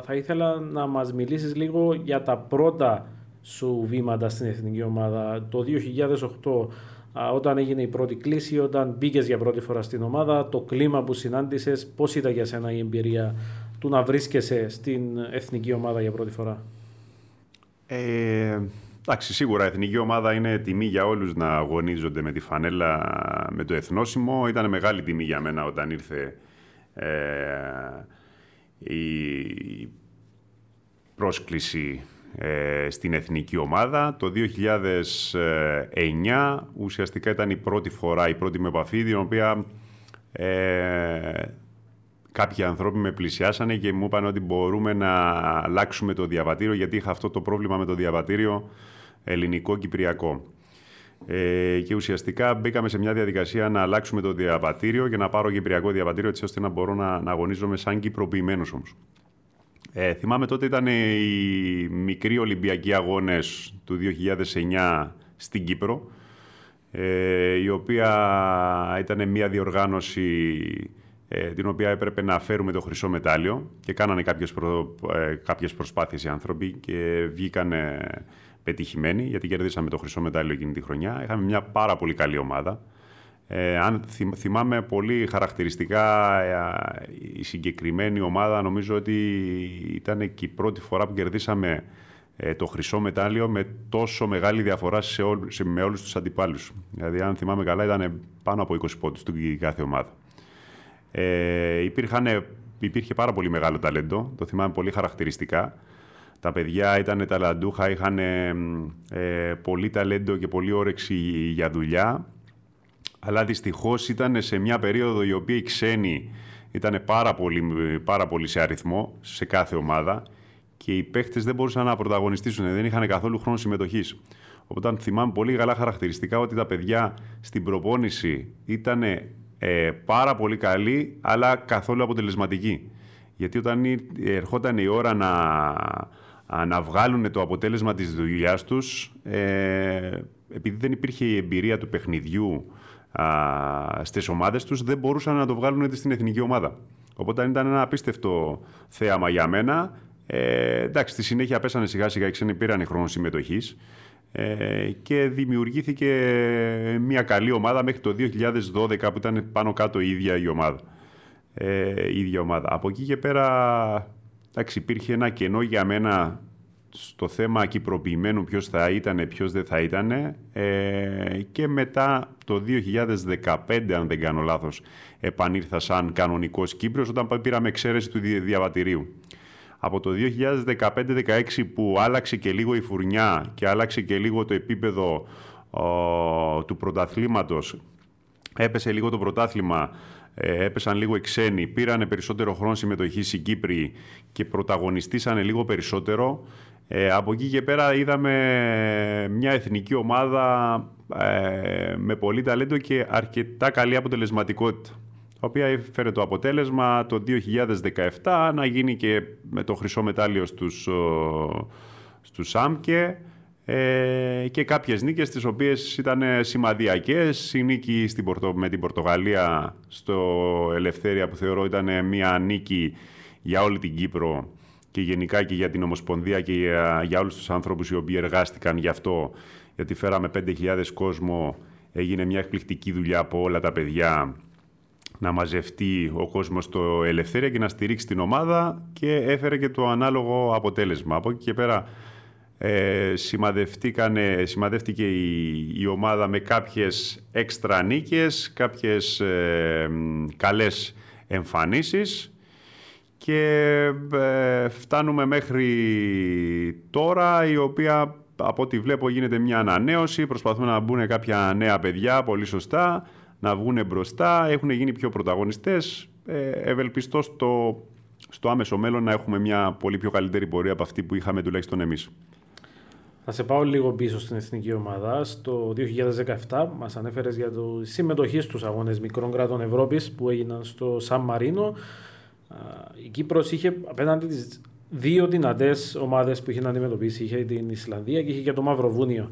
B: θα ήθελα να μας μιλήσεις λίγο για τα πρώτα σου βήματα στην εθνική ομάδα. Το 2008, όταν έγινε η πρώτη κλίση, όταν μπήκες για πρώτη φορά στην ομάδα, το κλίμα που συνάντησες, πώς ήταν για σένα η εμπειρία του να βρίσκεσαι στην εθνική ομάδα για πρώτη φορά;
A: Ε, εντάξει, σίγουρα η εθνική ομάδα είναι τιμή για όλους να αγωνίζονται με τη φανέλα με το εθνόσημο. Ήταν μεγάλη τιμή για μένα όταν ήρθε ε, η πρόσκληση ε, στην εθνική ομάδα. Το 2009 ουσιαστικά ήταν η πρώτη φορά, η πρώτη με επαφή, την οποία ε, κάποιοι ανθρώποι με πλησιάσανε και μου είπαν ότι μπορούμε να αλλάξουμε το διαβατήριο γιατί είχα αυτό το πρόβλημα με το διαβατήριο ελληνικό-κυπριακό. Ε, και ουσιαστικά μπήκαμε σε μια διαδικασία να αλλάξουμε το διαβατήριο και να πάρω κυπριακό διαβατήριο έτσι ώστε να μπορώ να, να αγωνίζομαι σαν κυπροποιημένος όμως. Ε, θυμάμαι τότε ήταν οι μικροί Ολυμπιακοί αγώνες του 2009 στην Κύπρο ε, η οποία ήταν μια διοργάνωση ε, την οποία έπρεπε να φέρουμε το χρυσό μετάλλιο και κάνανε κάποιες, προ, ε, κάποιες προσπάθειες οι άνθρωποι και βγήκαν πετυχημένοι γιατί κερδίσαμε το χρυσό μετάλλιο εκείνη τη χρονιά. Είχαμε μια πάρα πολύ καλή ομάδα. Ε, αν θυμάμαι πολύ χαρακτηριστικά ε, η συγκεκριμένη ομάδα νομίζω ότι ήταν και η πρώτη φορά που κερδίσαμε ε, το χρυσό μετάλλιο με τόσο μεγάλη διαφορά σε όλ, σε, με όλους τους αντιπάλους. Δηλαδή αν θυμάμαι καλά ήταν πάνω από 20 πόντους του κάθε ομάδα. Ε, υπήρχαν, υπήρχε πάρα πολύ μεγάλο ταλέντο, το θυμάμαι πολύ χαρακτηριστικά. Τα παιδιά ήταν ταλαντούχα, είχαν ε, πολύ ταλέντο και πολύ όρεξη για δουλειά αλλά δυστυχώς ήταν σε μια περίοδο η οποία οι ξένοι ήταν πάρα πολύ, πάρα πολύ σε αριθμό σε κάθε ομάδα και οι παίχτες δεν μπορούσαν να πρωταγωνιστήσουν, δεν είχαν καθόλου χρόνο συμμετοχής. Οπότε θυμάμαι πολύ καλά χαρακτηριστικά ότι τα παιδιά στην προπόνηση ήταν ε, πάρα πολύ καλοί, αλλά καθόλου αποτελεσματικοί. Γιατί όταν ερχόταν η ώρα να, να βγάλουν το αποτέλεσμα της δουλειάς τους, ε, επειδή δεν υπήρχε η εμπειρία του παιχνιδιού στις ομάδες τους, δεν μπορούσαν να το βγάλουν στην εθνική ομάδα. Οπότε ήταν ένα απίστευτο θέαμα για μένα. Ε, εντάξει, στη συνέχεια πέσανε σιγά σιγά οι ξένοι πήραν χρόνο συμμετοχής ε, και δημιουργήθηκε μια καλή ομάδα μέχρι το 2012 που ήταν πάνω κάτω η ίδια η ομάδα. Ε, η ίδια ομάδα. Από εκεί και πέρα εντάξει, υπήρχε ένα κενό για μένα στο θέμα κυπροποιημένου ποιος θα ήταν, ποιος δεν θα ήταν ε, και μετά το 2015, αν δεν κάνω λάθος, επανήρθα σαν κανονικός Κύπριος όταν πήραμε εξαίρεση του διαβατηρίου. Από το 2015-16 που άλλαξε και λίγο η φουρνιά και άλλαξε και λίγο το επίπεδο του πρωταθλήματος, έπεσε λίγο το πρωτάθλημα, ε, έπεσαν λίγο οι ξένοι, πήραν περισσότερο χρόνο συμμετοχή οι Κύπροι και πρωταγωνιστήσανε λίγο περισσότερο, ε, από εκεί και πέρα είδαμε μια εθνική ομάδα ε, με πολύ ταλέντο και αρκετά καλή αποτελεσματικότητα η οποία έφερε το αποτέλεσμα το 2017 να γίνει και με το χρυσό μετάλλιο στους, στους ΑΜΚΕ ε, και κάποιες νίκες τις οποίες ήταν σημαδιακές. Η νίκη στην με την Πορτογαλία στο Ελευθέρια που θεωρώ ήταν μια νίκη για όλη την Κύπρο και γενικά και για την Ομοσπονδία και για, για όλους τους ανθρώπους οι οποίοι εργάστηκαν γι' αυτό, γιατί φέραμε 5.000 κόσμο, έγινε μια εκπληκτική δουλειά από όλα τα παιδιά να μαζευτεί ο κόσμος στο ελευθερία και να στηρίξει την ομάδα και έφερε και το ανάλογο αποτέλεσμα. Από εκεί και πέρα ε, σημαδεύτηκε η, η, ομάδα με κάποιες έξτρα νίκες, κάποιες ε, καλές εμφανίσεις και ε, φτάνουμε μέχρι τώρα η οποία από ό,τι βλέπω γίνεται μια ανανέωση, προσπαθούν να μπουν κάποια νέα παιδιά πολύ σωστά, να βγουν μπροστά, έχουν γίνει πιο πρωταγωνιστές. Ε, ευελπιστώ στο, στο άμεσο μέλλον να έχουμε μια πολύ πιο καλύτερη πορεία από αυτή που είχαμε τουλάχιστον εμείς.
B: Θα σε πάω λίγο πίσω στην εθνική ομάδα. Στο 2017 μας ανέφερες για το συμμετοχή στους αγώνες μικρών κράτων Ευρώπης που έγιναν στο Σαν Μαρίνο. Η Κύπρος είχε απέναντι τις δύο δυνατές ομάδες που είχε να αντιμετωπίσει. Είχε την Ισλανδία και είχε και το Μαυροβούνιο.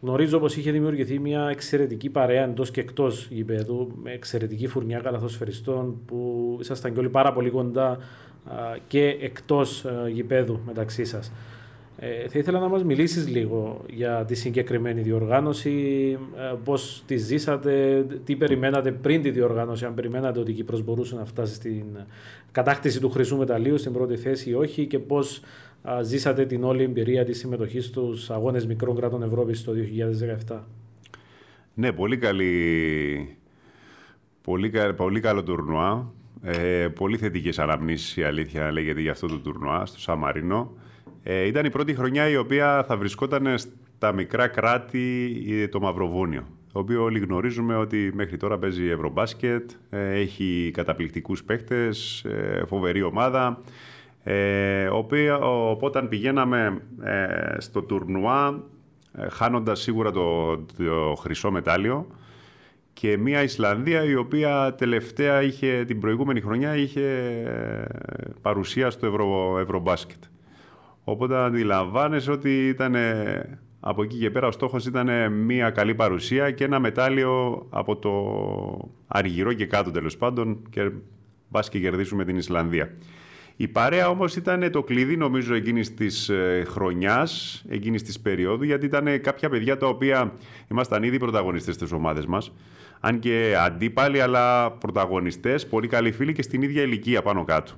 B: Γνωρίζω πως είχε δημιουργηθεί μια εξαιρετική παρέα εντός και εκτός γηπέδου, με εξαιρετική φουρνιά καλαθοσφαιριστών που ήσασταν και όλοι πάρα πολύ κοντά και εκτός γηπέδου μεταξύ σας. Ε, θα ήθελα να μας μιλήσεις λίγο για τη συγκεκριμένη διοργάνωση, ε, πώς τη ζήσατε, τι περιμένατε πριν τη διοργάνωση, αν περιμένατε ότι η Κύπρος μπορούσε να φτάσει στην κατάκτηση του χρυσού μεταλλίου στην πρώτη θέση ή όχι και πώς ζήσατε την όλη εμπειρία της συμμετοχής στους αγώνες μικρών κρατών Ευρώπης το 2017.
A: Ναι, πολύ καλή, πολύ, πολύ καλό τουρνουά. Ε, πολύ θετικές αναμνήσεις η αλήθεια λέγεται για αυτό το τουρνουά στο Σαμαρίνο. Ε, ήταν η πρώτη χρονιά η οποία θα βρισκόταν στα μικρά κράτη το Μαυροβούνιο το οποίο όλοι γνωρίζουμε ότι μέχρι τώρα παίζει Ευρωμπάσκετ, ε, έχει καταπληκτικούς παίχτες, ε, φοβερή ομάδα, ε, οποία, οπότε πηγαίναμε στο τουρνουά χάνοντας σίγουρα το, το χρυσό μετάλλιο και μια Ισλανδία η οποία τελευταία είχε, την προηγούμενη χρονιά είχε παρουσία στο Ευρω, Ευρωμπάσκετ. Οπότε αντιλαμβάνεσαι ότι ήταν από εκεί και πέρα ο στόχος ήταν μια καλή παρουσία και ένα μετάλλιο από το Αργυρό και κάτω τέλος πάντων και μπας και κερδίσουμε την Ισλανδία. Η παρέα όμως ήταν το κλειδί νομίζω εκείνης της ε, χρονιάς, εκείνης της περίοδου, γιατί ήταν κάποια παιδιά τα οποία ήμασταν ήδη πρωταγωνιστές στις ομάδες μας. Αν και αντίπαλοι, αλλά πρωταγωνιστές, πολύ καλοί φίλοι και στην ίδια ηλικία πάνω κάτω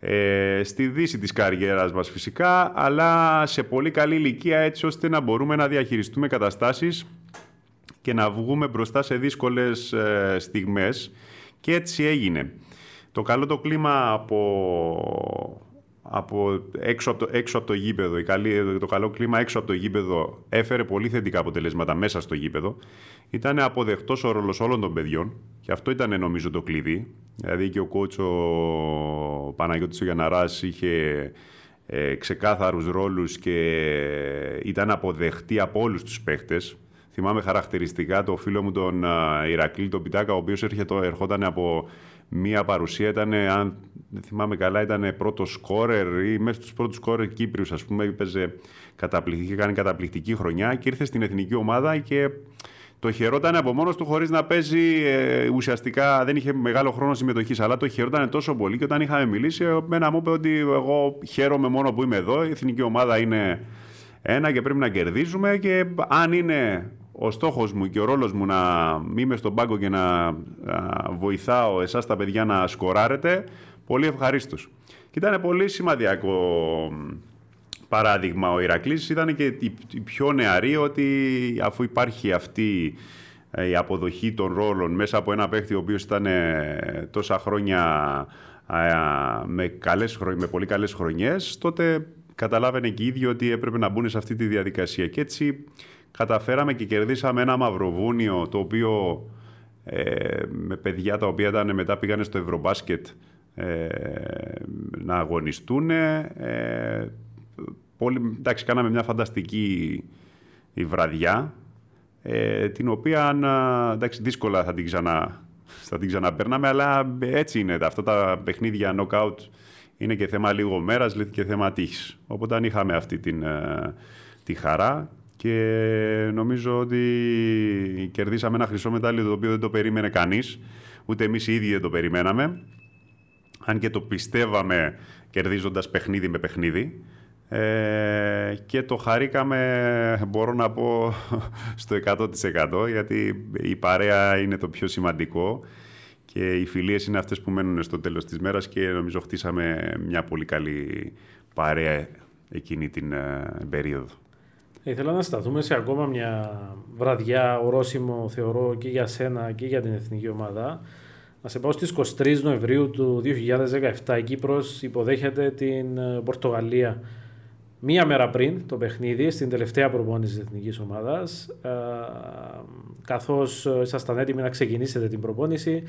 A: ε, στη δύση της καριέρας μας φυσικά, αλλά σε πολύ καλή ηλικία έτσι ώστε να μπορούμε να διαχειριστούμε καταστάσεις και να βγούμε μπροστά σε δύσκολες ε, στιγμές και έτσι έγινε. Το καλό το κλίμα από, από έξω, από το, έξω από το γήπεδο, η καλή, το καλό κλίμα έξω από το γήπεδο έφερε πολύ θετικά αποτελέσματα μέσα στο γήπεδο. Ήταν αποδεκτός ο ρόλος όλων των παιδιών και αυτό ήταν νομίζω το κλειδί. Δηλαδή και ο κότσο ο Παναγιώτης ο Γιαναράς είχε ε, ξεκάθαρους ρόλους και ήταν αποδεχτή από όλους τους παίχτες. Θυμάμαι χαρακτηριστικά το φίλο μου τον Ηρακλή, τον Πιτάκα, ο οποίος ερχόταν από μία παρουσία, ήταν, αν δεν θυμάμαι καλά, ήταν πρώτος σκόρερ ή μέσα στους πρώτους σκόρερ Κύπριους, ας πούμε, έπαιζε καταπληκτική, κάνει καταπληκτική χρονιά και ήρθε στην εθνική ομάδα και το χαιρόταν από μόνος του χωρίς να παίζει. Ε, ουσιαστικά δεν είχε μεγάλο χρόνο συμμετοχής, αλλά το χαιρόταν τόσο πολύ. Και όταν είχαμε μιλήσει, μένα μου είπε ότι εγώ χαίρομαι μόνο που είμαι εδώ. Η εθνική ομάδα είναι ένα και πρέπει να κερδίζουμε. Και αν είναι ο στόχος μου και ο ρόλος μου να είμαι στον πάγκο και να, βοηθάω εσάς τα παιδιά να σκοράρετε, πολύ ευχαρίστως. Και ήταν πολύ σημαντικό παράδειγμα ο Ηρακλής ήταν και η πιο νεαρή ότι αφού υπάρχει αυτή ε, η αποδοχή των ρόλων μέσα από ένα παίχτη ο οποίος ήταν ε, τόσα χρόνια με, καλές, με πολύ καλές χρονιές, τότε καταλάβαινε και οι ίδιοι ότι έπρεπε να μπουν σε αυτή τη διαδικασία. Και έτσι καταφέραμε και κερδίσαμε ένα μαυροβούνιο το οποίο ε, με παιδιά τα οποία ήταν, μετά πήγανε στο Ευρωμπάσκετ ε, να αγωνιστούν. Ε, πολύ, εντάξει, κάναμε μια φανταστική η βραδιά, ε, την οποία εντάξει, δύσκολα θα την, ξανα, θα την ξαναπέρναμε, αλλά έτσι είναι. Αυτά τα παιχνίδια knockout είναι και θέμα λίγο μέρας, και θέμα τύχης. Οπότε αν είχαμε αυτή την, ε, τη χαρά και νομίζω ότι κερδίσαμε ένα χρυσό μετάλλιο το οποίο δεν το περίμενε κανείς, ούτε εμείς οι ίδιοι δεν το περιμέναμε, αν και το πιστεύαμε κερδίζοντας παιχνίδι με παιχνίδι. Ε, και το χαρήκαμε, μπορώ να πω, *laughs* στο 100% γιατί η παρέα είναι το πιο σημαντικό και οι φιλίες είναι αυτές που μένουν στο τέλος της μέρας και νομίζω χτίσαμε μια πολύ καλή παρέα εκείνη την ε, περίοδο.
B: Ήθελα να σταθούμε σε ακόμα μια βραδιά ορόσημο θεωρώ και για σένα και για την εθνική ομάδα Να σε πάω στις 23 Νοεμβρίου του 2017 η Κύπρος υποδέχεται την ε, Πορτογαλία μία μέρα πριν το παιχνίδι στην τελευταία προπόνηση της εθνικής ομάδας ε, καθώς ήσασταν έτοιμοι να ξεκινήσετε την προπόνηση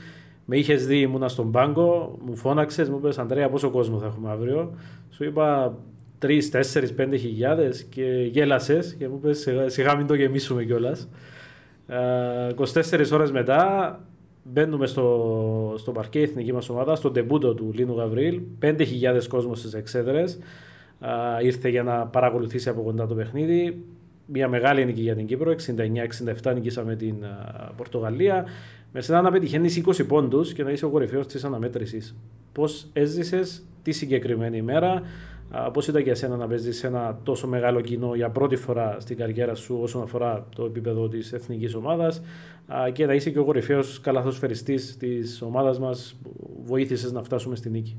B: με είχες δει, ήμουνα στον πάγκο, μου φώναξες, μου είπες Αντρέα, πόσο κόσμο θα έχουμε αύριο; Σου είπα 3, 4, 5 χιλιάδες και γέλασες και μου είπε σιγά μην το γεμίσουμε κιόλας. 24 ώρες μετά μπαίνουμε στο, στο παρκέ η εθνική μας ομάδα, στον τεμπούτο του Λίνου Γαβρίλ. 5.000 κόσμος στις εξέδρες. Ήρθε για να παρακολουθήσει από κοντά το παιχνίδι. Μια μεγάλη νίκη για την Κύπρο. 69-67 νικήσαμε την Πορτογαλία. Με σένα να πετυχαίνεις 20 πόντους και να είσαι ο κορυφαίος της αναμέτρησης. Πώς έζησες τη συγκεκριμένη ημέρα, Πώς ήταν για σένα να παίζεις σε ένα τόσο μεγάλο κοινό για πρώτη φορά στην καριέρα σου όσον αφορά το επίπεδο της εθνικής ομάδας και να είσαι και ο κορυφαίος καλαθοσφαιριστής της ομάδας μας που βοήθησες να φτάσουμε στη νίκη;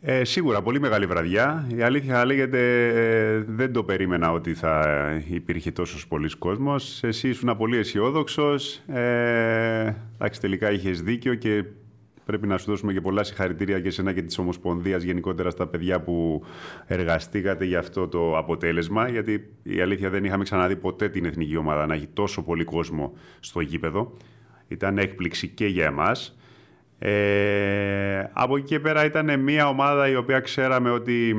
A: Ε, σίγουρα, πολύ μεγάλη βραδιά. Η αλήθεια λέγεται ε, δεν το περίμενα ότι θα υπήρχε τόσος πολλής κόσμος. Εσύ ήσουν πολύ αισιόδοξος. Ε, εντάξει, τελικά είχες δίκιο και Πρέπει να σου δώσουμε και πολλά συγχαρητήρια και σένα και της Ομοσπονδίας γενικότερα στα παιδιά που εργαστήκατε για αυτό το αποτέλεσμα. Γιατί η αλήθεια δεν είχαμε ξαναδεί ποτέ την εθνική ομάδα να έχει τόσο πολύ κόσμο στο γήπεδο. Ήταν έκπληξη και για εμάς. Ε, από εκεί και πέρα ήταν μια ομάδα η οποία ξέραμε ότι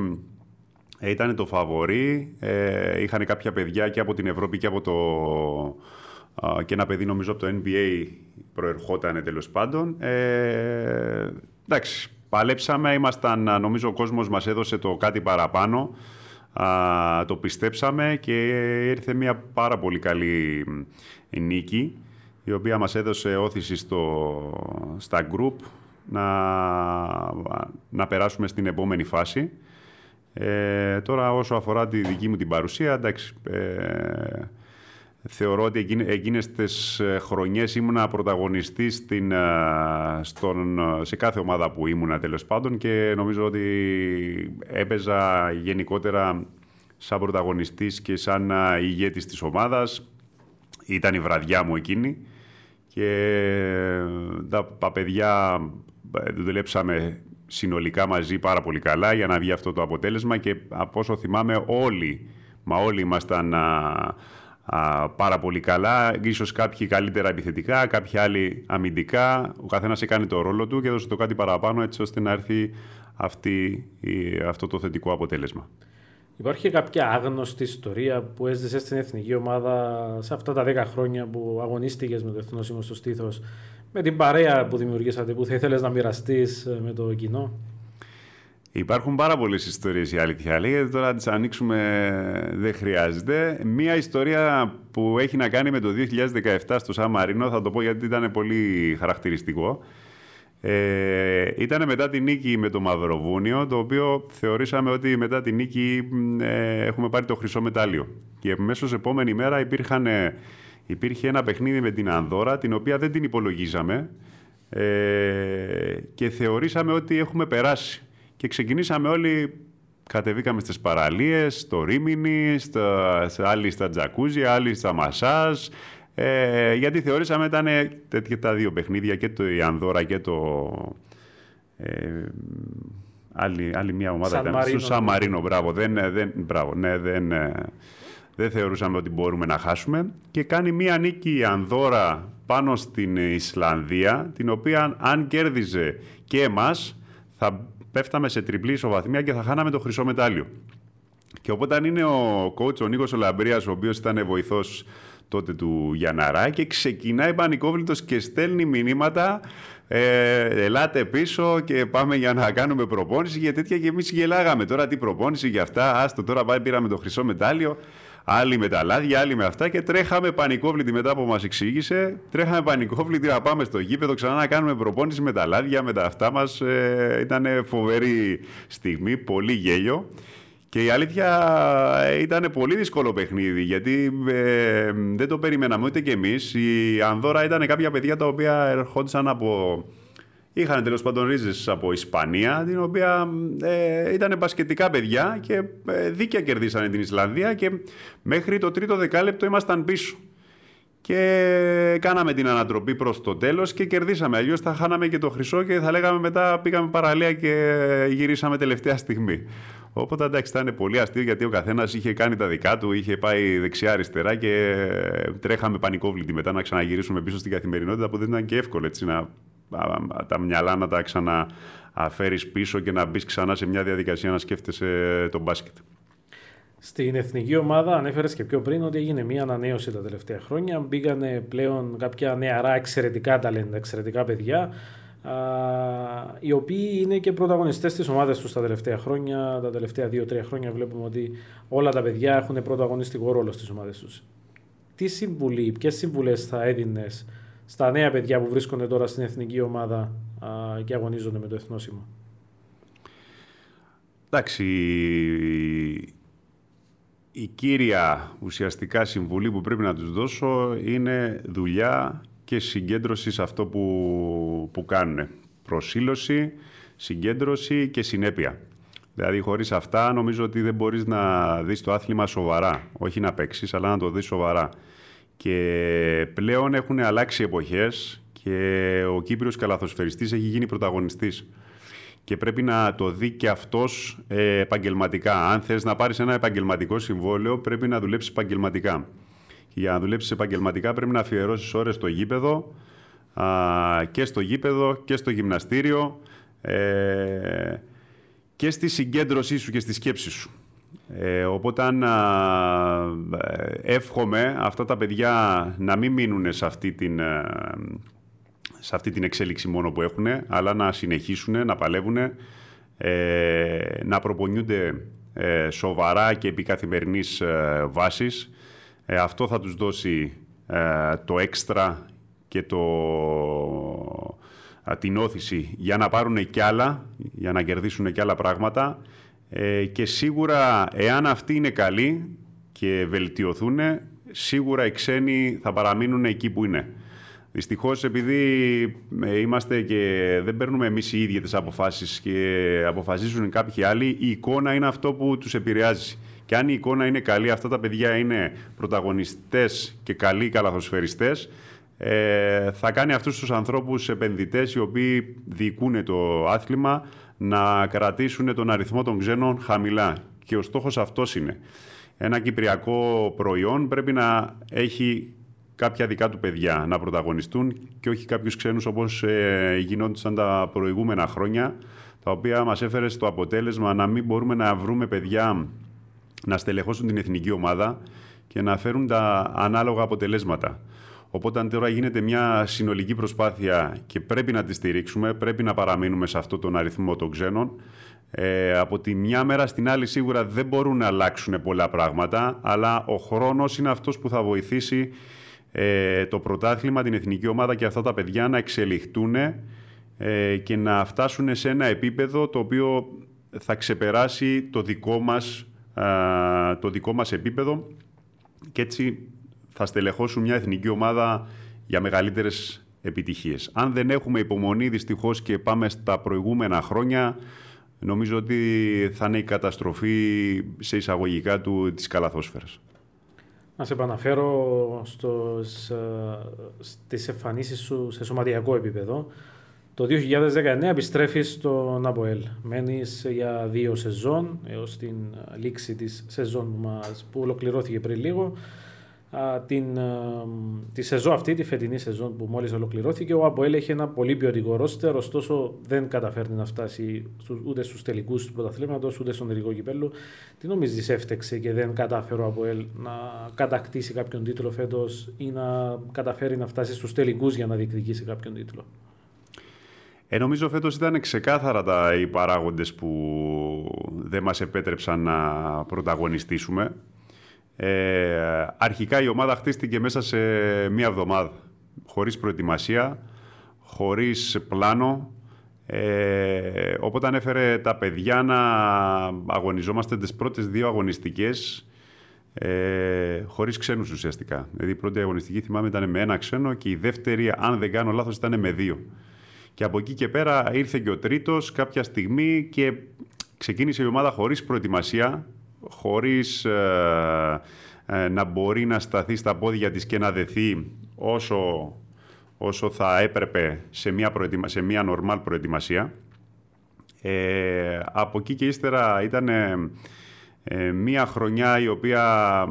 A: ήταν το φαβορή. Ε, είχαν κάποια παιδιά και από την Ευρώπη και από το και ένα παιδί νομίζω από το NBA προερχόταν τέλος πάντων. Ε, εντάξει, παλέψαμε, ήμασταν, νομίζω ο κόσμος μας έδωσε το κάτι παραπάνω, α, το πιστέψαμε και ήρθε μια πάρα πολύ καλή νίκη η οποία μας έδωσε όθηση στο, στα group να, να περάσουμε στην επόμενη φάση. Ε, τώρα όσο αφορά τη δική μου την παρουσία, εντάξει, ε, Θεωρώ ότι εκείνες τις ε, χρονιές ήμουνα πρωταγωνιστής στην, ε, στον, σε κάθε ομάδα που ήμουνα τέλος πάντων και νομίζω ότι έπαιζα γενικότερα σαν πρωταγωνιστής και σαν ε, ηγέτης της ομάδας. Ήταν η βραδιά μου εκείνη και τα, παιδιά δουλέψαμε συνολικά μαζί πάρα πολύ καλά για να βγει αυτό το αποτέλεσμα και από όσο θυμάμαι όλοι, μα όλοι ήμασταν α, πάρα πολύ καλά. Ίσως κάποιοι καλύτερα επιθετικά, κάποιοι άλλοι αμυντικά. Ο καθένας έκανε το ρόλο του και έδωσε το κάτι παραπάνω έτσι ώστε να έρθει αυτή, αυτό το θετικό αποτέλεσμα.
B: Υπάρχει κάποια άγνωστη ιστορία που έζησε στην εθνική ομάδα σε αυτά τα 10 χρόνια που αγωνίστηκες με το Εθνόσημο στο στήθος με την παρέα που δημιουργήσατε που θα ήθελες να μοιραστείς με το κοινό;
A: Υπάρχουν πάρα πολλές ιστορίες η αλήθεια γιατί τώρα να τις ανοίξουμε δεν χρειάζεται. Μία ιστορία που έχει να κάνει με το 2017 στο Σαν Μαρίνο, θα το πω γιατί ήταν πολύ χαρακτηριστικό. Ε, ήταν μετά τη νίκη με το Μαυροβούνιο, το οποίο θεωρήσαμε ότι μετά τη νίκη ε, έχουμε πάρει το χρυσό μετάλλιο. Και μέσως επόμενη μέρα υπήρχαν, υπήρχε ένα παιχνίδι με την Ανδώρα, την οποία δεν την υπολογίζαμε ε, και θεωρήσαμε ότι έχουμε περάσει. Και ξεκινήσαμε όλοι, κατεβήκαμε στις παραλίες, στο Ρίμινι, στα, άλλοι στα τζακούζια, άλλοι στα μασάζ, ε, γιατί θεωρήσαμε ήταν τέτοια τα δύο παιχνίδια και το Ιανδόρα και το... Ε, άλλη, άλλη μια ομάδα
B: Σαν
A: ήταν.
B: Μαρίνο,
A: στο Σαν
B: ναι.
A: Μαρίνο, μπράβο, δεν, δεν, μπράβο, ναι, δεν, ε, δεν θεωρούσαμε ότι μπορούμε να χάσουμε. Και κάνει μία νίκη η Ανδώρα πάνω στην Ισλανδία την οποία αν κέρδιζε και εμάς θα πέφταμε σε τριπλή ισοβαθμία και θα χάναμε το χρυσό μετάλλιο. Και οπότε αν είναι ο coach ο Νίκος Ολαμπρίας, ο οποίος ήταν βοηθός τότε του Γιανναρά και ξεκινάει πανικόβλητος και στέλνει μηνύματα ε, ελάτε πίσω και πάμε για να κάνουμε προπόνηση για τέτοια και εμείς γελάγαμε τώρα τι προπόνηση για αυτά, άστο τώρα πάει πήραμε το χρυσό μετάλλιο Άλλοι με τα λάδια, άλλοι με αυτά και τρέχαμε πανικόβλητοι μετά που μας εξήγησε. Τρέχαμε πανικόβλητοι να πάμε στο γήπεδο ξανά να κάνουμε προπόνηση με τα λάδια, με τα αυτά μας. Ε, ήταν φοβερή στιγμή, πολύ γέλιο. Και η αλήθεια ε, ήταν πολύ δύσκολο παιχνίδι γιατί ε, δεν το περιμέναμε ούτε κι εμείς. Η Ανδώρα ήταν κάποια παιδιά τα οποία ερχόντουσαν από Είχαν τέλος πάντων ρίζες από Ισπανία, την οποία ε, ήταν μπασκετικά παιδιά και ε, δίκαια κερδίσανε την Ισλανδία και μέχρι το τρίτο δεκάλεπτο ήμασταν πίσω. και κάναμε την ανατροπή προς το τέλος και κερδίσαμε. Αλλιώς θα χάναμε και το χρυσό και θα λέγαμε μετά πήγαμε παραλία και γυρίσαμε τελευταία στιγμή. Οπότε εντάξει, ήταν πολύ αστείο γιατί ο καθένας είχε κάνει τα δικά του, είχε πάει δεξιά-αριστερά και τρέχαμε πανικόβλητη μετά να ξαναγυρίσουμε πίσω στην καθημερινότητα που δεν ήταν και εύκολο έτσι, να, τα μυαλά να τα ξαναφέρεις πίσω και να μπεις ξανά σε μια διαδικασία να σκέφτεσαι τον μπάσκετ.
B: Στην εθνική ομάδα ανέφερες και πιο πριν ότι έγινε μια ανανέωση τα τελευταία χρόνια. Μπήκαν πλέον κάποια νεαρά εξαιρετικά ταλέντα, εξαιρετικά παιδιά, οι οποίοι είναι και πρωταγωνιστές στις ομάδες τους τα τελευταία χρόνια. Τα τελευταία δύο-τρία χρόνια βλέπουμε ότι όλα τα παιδιά έχουν πρωταγωνιστικό ρόλο στις ομάδες τους. Τι συμβουλή, ποιες συμβουλές θα έδινες στα νέα παιδιά που βρίσκονται τώρα στην εθνική ομάδα και αγωνίζονται με το εθνόσημο.
A: Εντάξει, η κύρια ουσιαστικά συμβουλή που πρέπει να τους δώσω είναι δουλειά και συγκέντρωση σε αυτό που, που κάνουν. Προσήλωση, συγκέντρωση και συνέπεια. Δηλαδή, χωρίς αυτά, νομίζω ότι δεν μπορείς να δεις το άθλημα σοβαρά. Όχι να παίξεις, αλλά να το δεις σοβαρά. Και πλέον έχουν αλλάξει εποχές και ο Κύπριος καλαθοσφαιριστής έχει γίνει πρωταγωνιστής και πρέπει να το δει και αυτός ε, επαγγελματικά. Αν θες να πάρεις ένα επαγγελματικό συμβόλαιο, πρέπει να δουλέψεις επαγγελματικά. Και για να δουλέψεις επαγγελματικά πρέπει να αφιερώσεις ώρες στο γήπεδο, α, και στο γήπεδο και στο γυμναστήριο ε, και στη συγκέντρωσή σου και στη σκέψη σου. Ε, οπότε αν ε, εύχομαι αυτά τα παιδιά να μην μείνουν σε αυτή την σε αυτή την εξέλιξη μόνο που έχουν, αλλά να συνεχίσουν, να παλεύουν, ε, να προπονιούνται ε, σοβαρά και επί καθημερινής ε, βάσης. Ε, αυτό θα τους δώσει το έξτρα και το, την όθηση για να πάρουν κι άλλα, για να κερδίσουν κι άλλα πράγματα. Και σίγουρα, εάν αυτοί είναι καλοί και βελτιωθούν, σίγουρα οι ξένοι θα παραμείνουν εκεί που είναι. Δυστυχώς, επειδή ε, είμαστε και δεν παίρνουμε εμείς οι ίδιοι τις αποφάσεις και αποφασίζουν κάποιοι άλλοι, η εικόνα είναι αυτό που τους επηρεάζει. Και αν η εικόνα είναι καλή, αυτά τα παιδιά είναι πρωταγωνιστές και καλοί καλαθοσφαιριστές, ε, θα κάνει αυτούς τους ανθρώπους επενδυτές οι οποίοι διοικούν το άθλημα να κρατήσουν τον αριθμό των ξένων χαμηλά. Και ο στόχος αυτός είναι. Ένα κυπριακό προϊόν πρέπει να έχει κάποια δικά του παιδιά να πρωταγωνιστούν και όχι κάποιους ξένους όπως ε, γινόντουσαν τα προηγούμενα χρόνια, τα οποία μας έφερε στο αποτέλεσμα να μην μπορούμε να βρούμε παιδιά να στελεχώσουν την εθνική ομάδα και να φέρουν τα ανάλογα αποτελέσματα. Οπότε αν τώρα γίνεται μια συνολική προσπάθεια και πρέπει να τη στηρίξουμε, πρέπει να παραμείνουμε σε αυτόν τον αριθμό των ξένων, ε, από τη μια μέρα στην άλλη σίγουρα δεν μπορούν να αλλάξουν πολλά πράγματα, αλλά ο χρόνος είναι αυτός που θα βοηθήσει ε, το πρωτάθλημα, την εθνική ομάδα και αυτά τα παιδιά να εξελιχτούν ε, και να φτάσουν σε ένα επίπεδο το οποίο θα ξεπεράσει το δικό μας, το δικό μας επίπεδο. Και έτσι θα στελεχώσουν μια εθνική ομάδα για μεγαλύτερες επιτυχίες. Αν δεν έχουμε υπομονή δυστυχώς και πάμε στα προηγούμενα χρόνια, νομίζω ότι θα είναι η καταστροφή σε εισαγωγικά του της καλαθόσφαιρας.
B: Να σε επαναφέρω στους, ε, στις εμφανίσεις σου σε σωματιακό επίπεδο. Το 2019 επιστρέφεις στο Ναποέλ. Μένεις για δύο σεζόν έως την λήξη της σεζόν που, μας, που ολοκληρώθηκε πριν λίγο την, τη σεζόν αυτή, τη φετινή σεζόν που μόλις ολοκληρώθηκε, ο Αποέλ έχει ένα πολύ ποιοτικό ρόστερ, ωστόσο δεν καταφέρνει να φτάσει ούτε στους τελικούς του πρωταθλήματος, ούτε στον τελικό κυπέλο. Τι νομίζεις έφτεξε και δεν κατάφερε ο Αποέλ να κατακτήσει κάποιον τίτλο φέτος ή να καταφέρει να φτάσει στους τελικούς για να διεκδικήσει κάποιον τίτλο;
A: Ε, νομίζω φέτος ήταν ξεκάθαρα τα, οι παράγοντες που δεν μας επέτρεψαν να πρωταγωνιστήσουμε. Ε, αρχικά η ομάδα χτίστηκε μέσα σε μία εβδομάδα, χωρίς προετοιμασία, χωρίς πλάνο. Ε, οπότε ανέφερε τα παιδιά να αγωνιζόμαστε τις πρώτες δύο αγωνιστικές ε, χωρίς ξένους ουσιαστικά. Δηλαδή η πρώτη αγωνιστική θυμάμαι ήταν με ένα ξένο και η δεύτερη, αν δεν κάνω λάθος, ήταν με δύο. Και από εκεί και πέρα ήρθε και ο τρίτος κάποια στιγμή και ξεκίνησε η ομάδα χωρίς προετοιμασία, χωρίς ε, ε, να μπορεί να σταθεί στα πόδια της και να δεθεί όσο, όσο θα έπρεπε σε μια, προετοιμα... σε μια νορμάλ προετοιμασία. Ε, από εκεί και ύστερα ήταν ε, μια χρονιά η οποία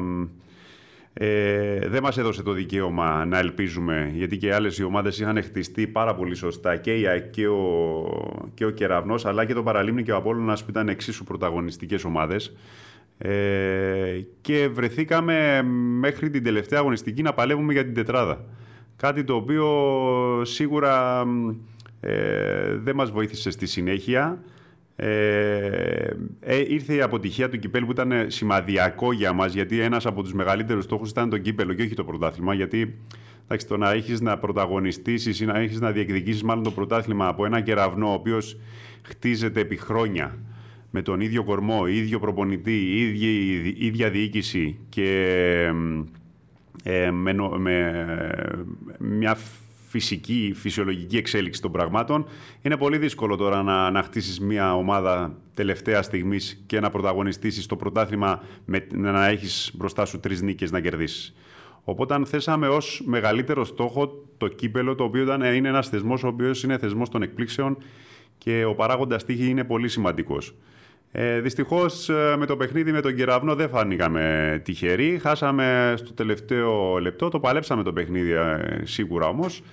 A: ε, δεν μας έδωσε το δικαίωμα να ελπίζουμε, γιατί και άλλες οι ομάδες είχαν χτιστεί πάρα πολύ σωστά και, η, και, ο, και ο Κεραυνός, αλλά και το Παραλίμνη και ο Απόλλωνας που ήταν εξίσου πρωταγωνιστικές ομάδες. Ε, και βρεθήκαμε μέχρι την τελευταία αγωνιστική να παλεύουμε για την τετράδα. Κάτι το οποίο σίγουρα ε, δεν μας βοήθησε στη συνέχεια. Ε, ε, ήρθε η αποτυχία του κυπέλου που ήταν σημαδιακό για μας γιατί ένας από τους μεγαλύτερους στόχους ήταν το κύπελο και όχι το πρωτάθλημα γιατί εντάξει, το να έχεις να πρωταγωνιστήσεις ή να έχεις να διεκδικήσεις μάλλον το πρωτάθλημα από ένα κεραυνό ο οποίος χτίζεται επί χρόνια με τον ίδιο κορμό, ίδιο προπονητή, ίδια, ίδια διοίκηση και ε, με, με μια φυσική, φυσιολογική εξέλιξη των πραγμάτων. Είναι πολύ δύσκολο τώρα να, να χτίσεις μια ομάδα τελευταία στιγμής και να πρωταγωνιστήσεις το πρωτάθλημα με να έχεις μπροστά σου τρεις νίκες να κερδίσεις. Οπότε, αν θέσαμε ως μεγαλύτερο στόχο το κύπελο, το οποίο ήταν, είναι ένας θεσμός ο οποίος είναι θεσμός των εκπλήξεων και ο παράγοντας τύχη είναι πολύ σημαντικός. Ε, Δυστυχώς ε, με το παιχνίδι με τον Κεραυνό δεν φάνηκαμε τυχεροί. Χάσαμε στο τελευταίο λεπτό. Το παλέψαμε το παιχνίδι ε, σίγουρα όμως.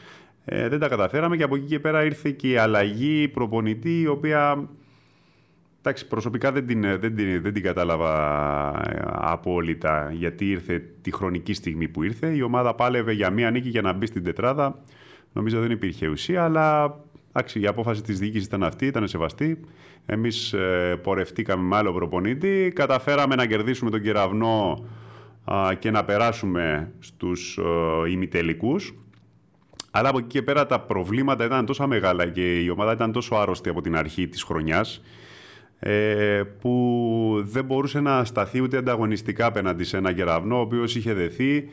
A: Ε, δεν τα καταφέραμε και από εκεί και πέρα ήρθε και η αλλαγή προπονητή η οποία εντάξει, προσωπικά δεν την, δεν, την, δεν την κατάλαβα ε, απόλυτα γιατί ήρθε τη χρονική στιγμή που ήρθε. Η ομάδα πάλευε για μία νίκη για να μπει στην τετράδα. Νομίζω δεν υπήρχε ουσία, αλλά εντάξει, η απόφαση της διοίκησης ήταν αυτή, ήταν σεβαστή. Εμείς ε, πορευτήκαμε με άλλο προπονήτη, καταφέραμε να κερδίσουμε τον κεραυνό και να περάσουμε στους ε, ημιτελικούς. Αλλά από εκεί και πέρα τα προβλήματα ήταν τόσο μεγάλα και η ομάδα ήταν τόσο άρρωστη από την αρχή της χρονιάς ε, που δεν μπορούσε να σταθεί ούτε ανταγωνιστικά απέναντι σε ένα κεραυνό ο οποίος είχε δεθεί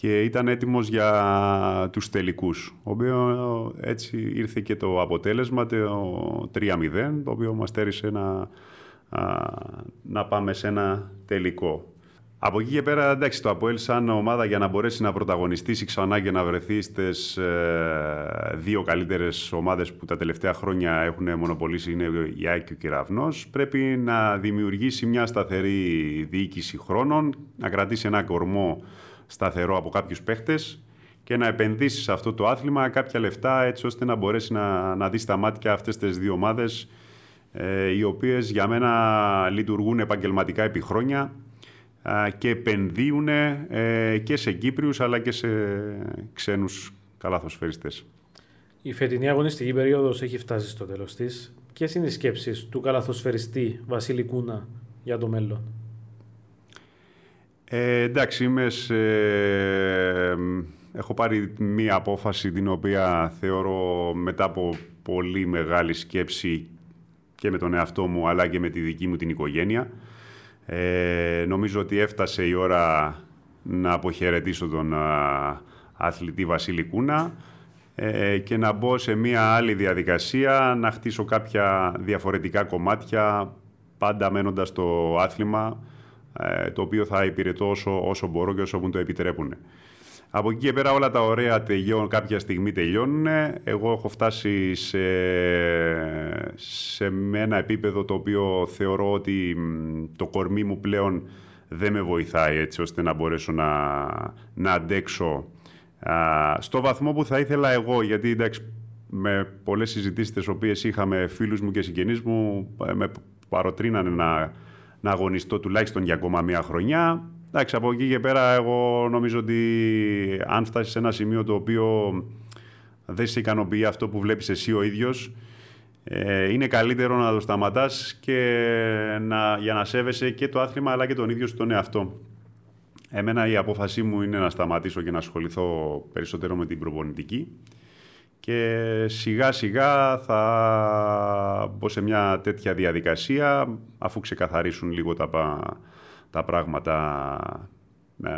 A: και ήταν έτοιμος για τους τελικούς. Ο οποίο έτσι ήρθε και το αποτέλεσμα, το 3-0, το οποίο μας τέρισε να, να πάμε σε ένα τελικό. Από εκεί και πέρα, εντάξει, το Αποέλ σαν ομάδα για να μπορέσει να πρωταγωνιστήσει ξανά και να βρεθεί στις ε, δύο καλύτερες ομάδες που τα τελευταία χρόνια έχουν μονοπολίσει είναι η ΑΕΚ και ο Κυραυνός, πρέπει να δημιουργήσει μια σταθερή διοίκηση χρόνων, να κρατήσει ένα κορμό σταθερό από κάποιους παίχτες και να επενδύσεις σε αυτό το άθλημα κάποια λεφτά έτσι ώστε να μπορέσει να, να δεις στα μάτια αυτές τις δύο ομάδες ε, οι οποίες για μένα λειτουργούν επαγγελματικά επί χρόνια και επενδύουν ε, και σε Κύπριους αλλά και σε ξένους καλαθοσφαιριστές.
B: Η φετινή αγωνιστική περίοδος έχει φτάσει στο τέλος της. Ποιες είναι οι σκέψεις του καλαθοσφαιριστή Βασίλη Κούνα για το μέλλον;
A: Ε, εντάξει, είμαι σε... έχω πάρει μία απόφαση την οποία θεωρώ μετά από πολύ μεγάλη σκέψη και με τον εαυτό μου αλλά και με τη δική μου την οικογένεια. Ε, νομίζω ότι έφτασε η ώρα να αποχαιρετήσω τον αθλητή Βασίλη Κούνα ε, και να μπω σε μία άλλη διαδικασία, να χτίσω κάποια διαφορετικά κομμάτια, πάντα μένοντας στο άθλημα, ε, το οποίο θα υπηρετώ όσο, όσο μπορώ και όσο μου το επιτρέπουν. Από εκεί και πέρα όλα τα ωραία τελειώνουν, κάποια στιγμή τελειώνουν. Εγώ έχω φτάσει σε, σε ένα επίπεδο το οποίο θεωρώ ότι το κορμί μου πλέον δεν με βοηθάει έτσι ώστε να μπορέσω να, να αντέξω στο βαθμό που θα ήθελα εγώ, γιατί εντάξει, με πολλές συζητήσεις τις οποίες είχαμε φίλους μου και συγγενείς μου ε, με παροτρύνανε να να αγωνιστώ τουλάχιστον για ακόμα μία χρονιά. Εντάξει, από εκεί και πέρα εγώ νομίζω ότι αν φτάσεις σε ένα σημείο το οποίο δεν σε ικανοποιεί αυτό που βλέπεις εσύ ο ίδιος, ε, είναι καλύτερο να το σταματάς και να, για να σέβεσαι και το άθλημα αλλά και τον ίδιο στον εαυτό. Εμένα η απόφασή μου είναι να σταματήσω και να ασχοληθώ περισσότερο με την προπονητική και σιγά σιγά θα μπω σε μια τέτοια διαδικασία αφού ξεκαθαρίσουν λίγο τα, τα πράγματα ε,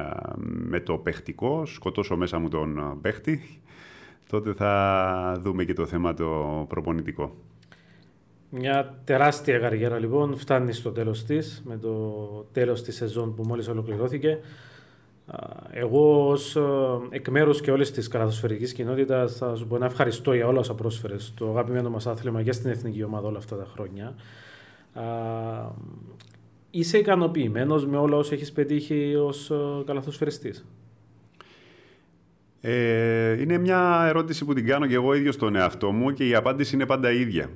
A: με το παιχτικό, σκοτώσω μέσα μου τον παίχτη, τότε θα δούμε και το θέμα το προπονητικό.
B: Μια τεράστια καριέρα λοιπόν φτάνει στο τέλος της, με το τέλος της σεζόν που μόλις ολοκληρώθηκε. Εγώ ως εκ μέρους και όλης της καλαθοσφαιρικής κοινότητας θα σου πω να ευχαριστώ για όλα όσα πρόσφερες το αγαπημένο μας άθλημα και στην εθνική ομάδα όλα αυτά τα χρόνια. Είσαι ικανοποιημένος με όλα όσα έχεις πετύχει ως καλαθοσφαιριστής;
A: Ε, είναι μια ερώτηση που την κάνω και εγώ ίδιος στον εαυτό μου και η απάντηση είναι πάντα ίδια.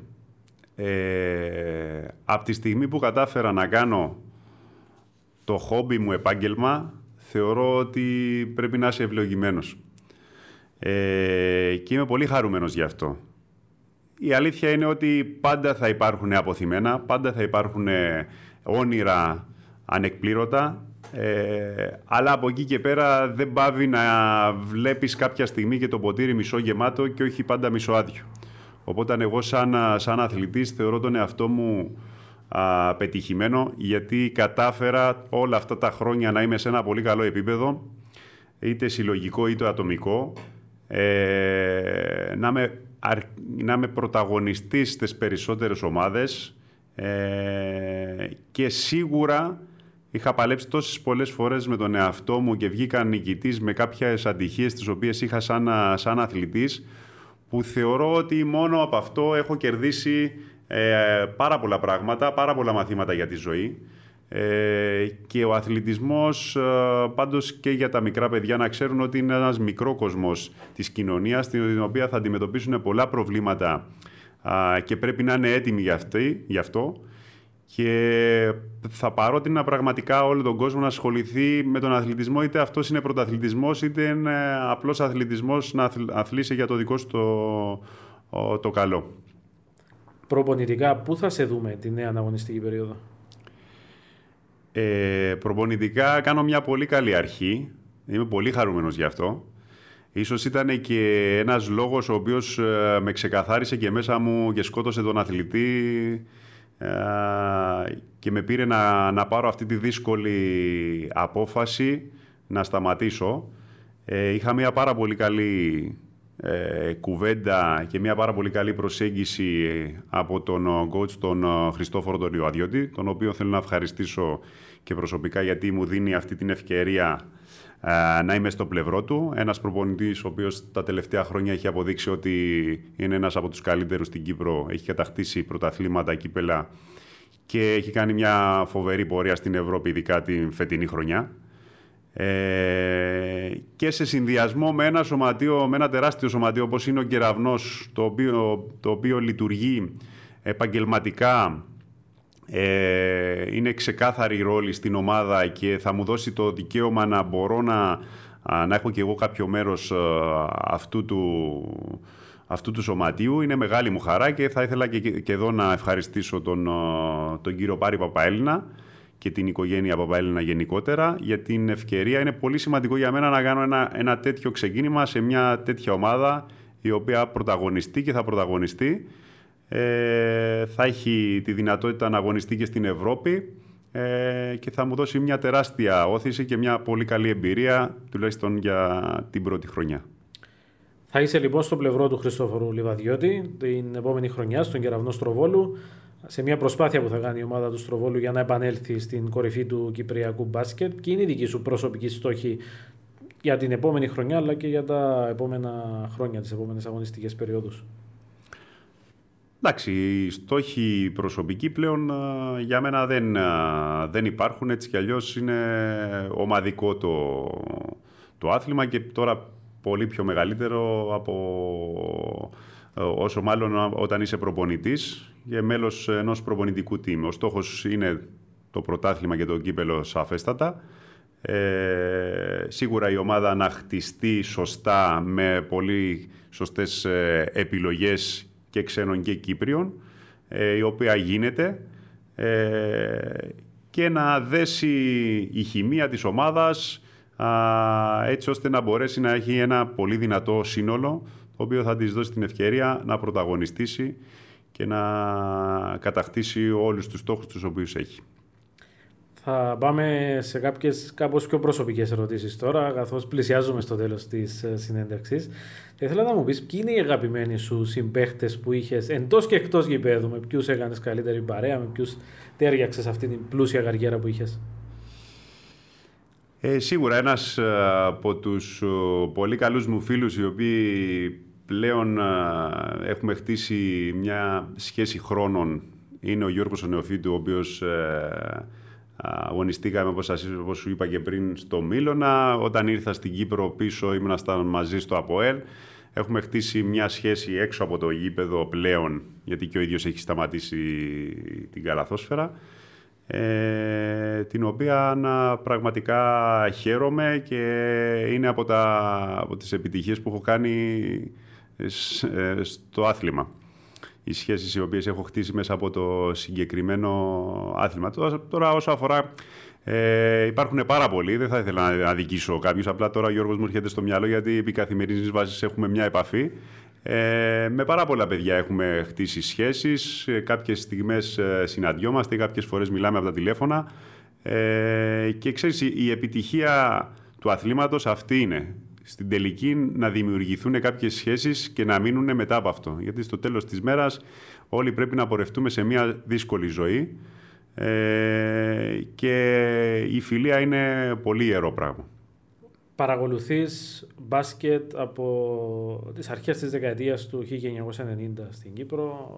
A: Ε, από τη στιγμή που κατάφερα να κάνω το χόμπι μου επάγγελμα, θεωρώ ότι πρέπει να είσαι ευλογημένος. Ε, και είμαι πολύ χαρούμενος γι' αυτό. Η αλήθεια είναι ότι πάντα θα υπάρχουν αποθυμένα, πάντα θα υπάρχουν όνειρα ανεκπλήρωτα, ε, αλλά από εκεί και πέρα δεν πάβει να βλέπεις κάποια στιγμή και το ποτήρι μισό γεμάτο και όχι πάντα μισό άδειο. Οπότε εγώ σαν, σαν αθλητής θεωρώ τον εαυτό μου α, πετυχημένο γιατί κατάφερα όλα αυτά τα χρόνια να είμαι σε ένα πολύ καλό επίπεδο είτε συλλογικό είτε ατομικό ε, να, είμαι, να είμαι πρωταγωνιστής στις περισσότερες ομάδες ε, και σίγουρα είχα παλέψει τόσες πολλές φορές με τον εαυτό μου και βγήκα νικητής με κάποιες αντυχίες τις οποίες είχα σαν, σαν αθλητής που θεωρώ ότι μόνο από αυτό έχω κερδίσει ε, πάρα πολλά πράγματα, πάρα πολλά μαθήματα για τη ζωή. Ε, και ο αθλητισμός, ε, πάντως και για τα μικρά παιδιά, να ξέρουν ότι είναι ένας μικρό κόσμος της κοινωνίας, την οποία θα αντιμετωπίσουν πολλά προβλήματα και πρέπει να είναι έτοιμοι για, αυτή, για αυτό. Και θα παρότρινα πραγματικά όλο τον κόσμο να ασχοληθεί με τον αθλητισμό, είτε αυτός είναι πρωταθλητισμός, είτε είναι απλός αθλητισμός να αθλήσει για το δικό σου το, το καλό
B: προπονητικά, πού θα σε δούμε τη νέα αναγωνιστική περίοδο;
A: Ε, προπονητικά κάνω μια πολύ καλή αρχή. Είμαι πολύ χαρούμενος γι' αυτό. Ίσως ήταν και ένας λόγος ο οποίος ε, με ξεκαθάρισε και μέσα μου και σκότωσε τον αθλητή ε, και με πήρε να, να πάρω αυτή τη δύσκολη απόφαση να σταματήσω. Ε, είχα μια πάρα πολύ καλή ε, κουβέντα και μια πάρα πολύ καλή προσέγγιση από τον coach τον Χριστόφορο τον Ιωαδιώτη, τον οποίο θέλω να ευχαριστήσω και προσωπικά γιατί μου δίνει αυτή την ευκαιρία ε, να είμαι στο πλευρό του. Ένας προπονητής ο οποίος τα τελευταία χρόνια έχει αποδείξει ότι είναι ένας από τους καλύτερους στην Κύπρο, έχει κατακτήσει πρωταθλήματα, κύπελα και έχει κάνει μια φοβερή πορεία στην Ευρώπη, ειδικά την φετινή χρονιά. Ε, και σε συνδυασμό με ένα σωματείο, με ένα τεράστιο σωματείο όπως είναι ο Κεραυνός, το οποίο, το οποίο λειτουργεί επαγγελματικά, ε, είναι ξεκάθαρη η ρόλη στην ομάδα και θα μου δώσει το δικαίωμα να μπορώ να, να έχω και εγώ κάποιο μέρος ε, αυτού του, αυτού του σωματείου. Είναι μεγάλη μου χαρά και θα ήθελα και, και εδώ να ευχαριστήσω τον, τον κύριο Πάρη Παπαέλληνα, και την οικογένεια Παπαέλληνα γενικότερα για την ευκαιρία. Είναι πολύ σημαντικό για μένα να κάνω ένα, ένα τέτοιο ξεκίνημα σε μια τέτοια ομάδα η οποία πρωταγωνιστεί και θα πρωταγωνιστεί. Ε, θα έχει τη δυνατότητα να αγωνιστεί και στην Ευρώπη ε, και θα μου δώσει μια τεράστια όθηση και μια πολύ καλή εμπειρία τουλάχιστον για την πρώτη χρονιά.
B: Θα είσαι λοιπόν στο πλευρό του Χριστόφορου Λιβαδιώτη την επόμενη χρονιά στον Κεραυνό Στροβόλου σε μια προσπάθεια που θα κάνει η ομάδα του Στροβόλου για να επανέλθει στην κορυφή του Κυπριακού μπάσκετ. Και είναι η δική σου προσωπική στόχη για την επόμενη χρονιά αλλά και για τα επόμενα χρόνια, τις επόμενες αγωνιστικές περιόδους.
A: Εντάξει, οι στόχοι προσωπικοί πλέον για μένα δεν, δεν υπάρχουν, έτσι κι αλλιώς είναι ομαδικό το, το άθλημα και τώρα πολύ πιο μεγαλύτερο από όσο μάλλον όταν είσαι προπονητής και μέλος ενός προπονητικού team. Ο στόχος είναι το πρωτάθλημα και το κύπελο σαφέστατα. Ε, σίγουρα η ομάδα να χτιστεί σωστά με πολύ σωστές ε, επιλογές και ξένων και Κύπριων, ε, η οποία γίνεται ε, και να δέσει η χημεία της ομάδας έτσι ώστε να μπορέσει να έχει ένα πολύ δυνατό σύνολο το οποίο θα της δώσει την ευκαιρία να πρωταγωνιστήσει και να κατακτήσει όλους τους στόχους τους οποίους έχει.
B: Θα πάμε σε κάποιες κάπως πιο προσωπικές ερωτήσεις τώρα, καθώς πλησιάζουμε στο τέλος της ε, συνέντευξης. Θα ήθελα να μου πεις ποιοι είναι οι αγαπημένοι σου συμπαίχτες που είχες εντός και εκτός γηπέδου, με ποιους έκανες καλύτερη παρέα, με ποιους τέριαξες αυτή την πλούσια καριέρα που είχες;
A: Ε, σίγουρα ένας από τους πολύ καλούς μου φίλους οι οποίοι πλέον έχουμε χτίσει μια σχέση χρόνων είναι ο Γιώργος ο Νεοφίτου, ο οποίος αγωνιστήκαμε, όπως, σας, όπως σου είπα και πριν, στο Μίλωνα. Όταν ήρθα στην Κύπρο πίσω ήμουν μαζί στο ΑΠΟΕΛ. Έχουμε χτίσει μια σχέση έξω από το γήπεδο πλέον, γιατί και ο ίδιος έχει σταματήσει την καλαθόσφαιρα, ε, την οποία να, πραγματικά χαίρομαι και είναι από, τα, από τις επιτυχίες που έχω κάνει ε, στο άθλημα οι σχέσεις οι οποίες έχω χτίσει μέσα από το συγκεκριμένο άθλημα. Τώρα όσο αφορά ε, υπάρχουν πάρα πολλοί, δεν θα ήθελα να αδικήσω κάποιους. Απλά τώρα ο Γιώργος μου έρχεται στο μυαλό γιατί επί καθημερινής βάσης έχουμε μια επαφή. Ε, με πάρα πολλά παιδιά έχουμε χτίσει σχέσεις, ε, κάποιες στιγμές ε, συναντιόμαστε, κάποιες φορές μιλάμε από τα τηλέφωνα ε, και ξέρεις η επιτυχία του αθλήματος αυτή είναι στην τελική να δημιουργηθούν κάποιες σχέσεις και να μείνουν μετά από αυτό. Γιατί στο τέλος της μέρας όλοι πρέπει να πορευτούμε σε μια δύσκολη ζωή ε, και η φιλία είναι πολύ ιερό πράγμα.
B: Παρακολουθείς μπάσκετ από τις αρχές της δεκαετίας του 1990 στην Κύπρο,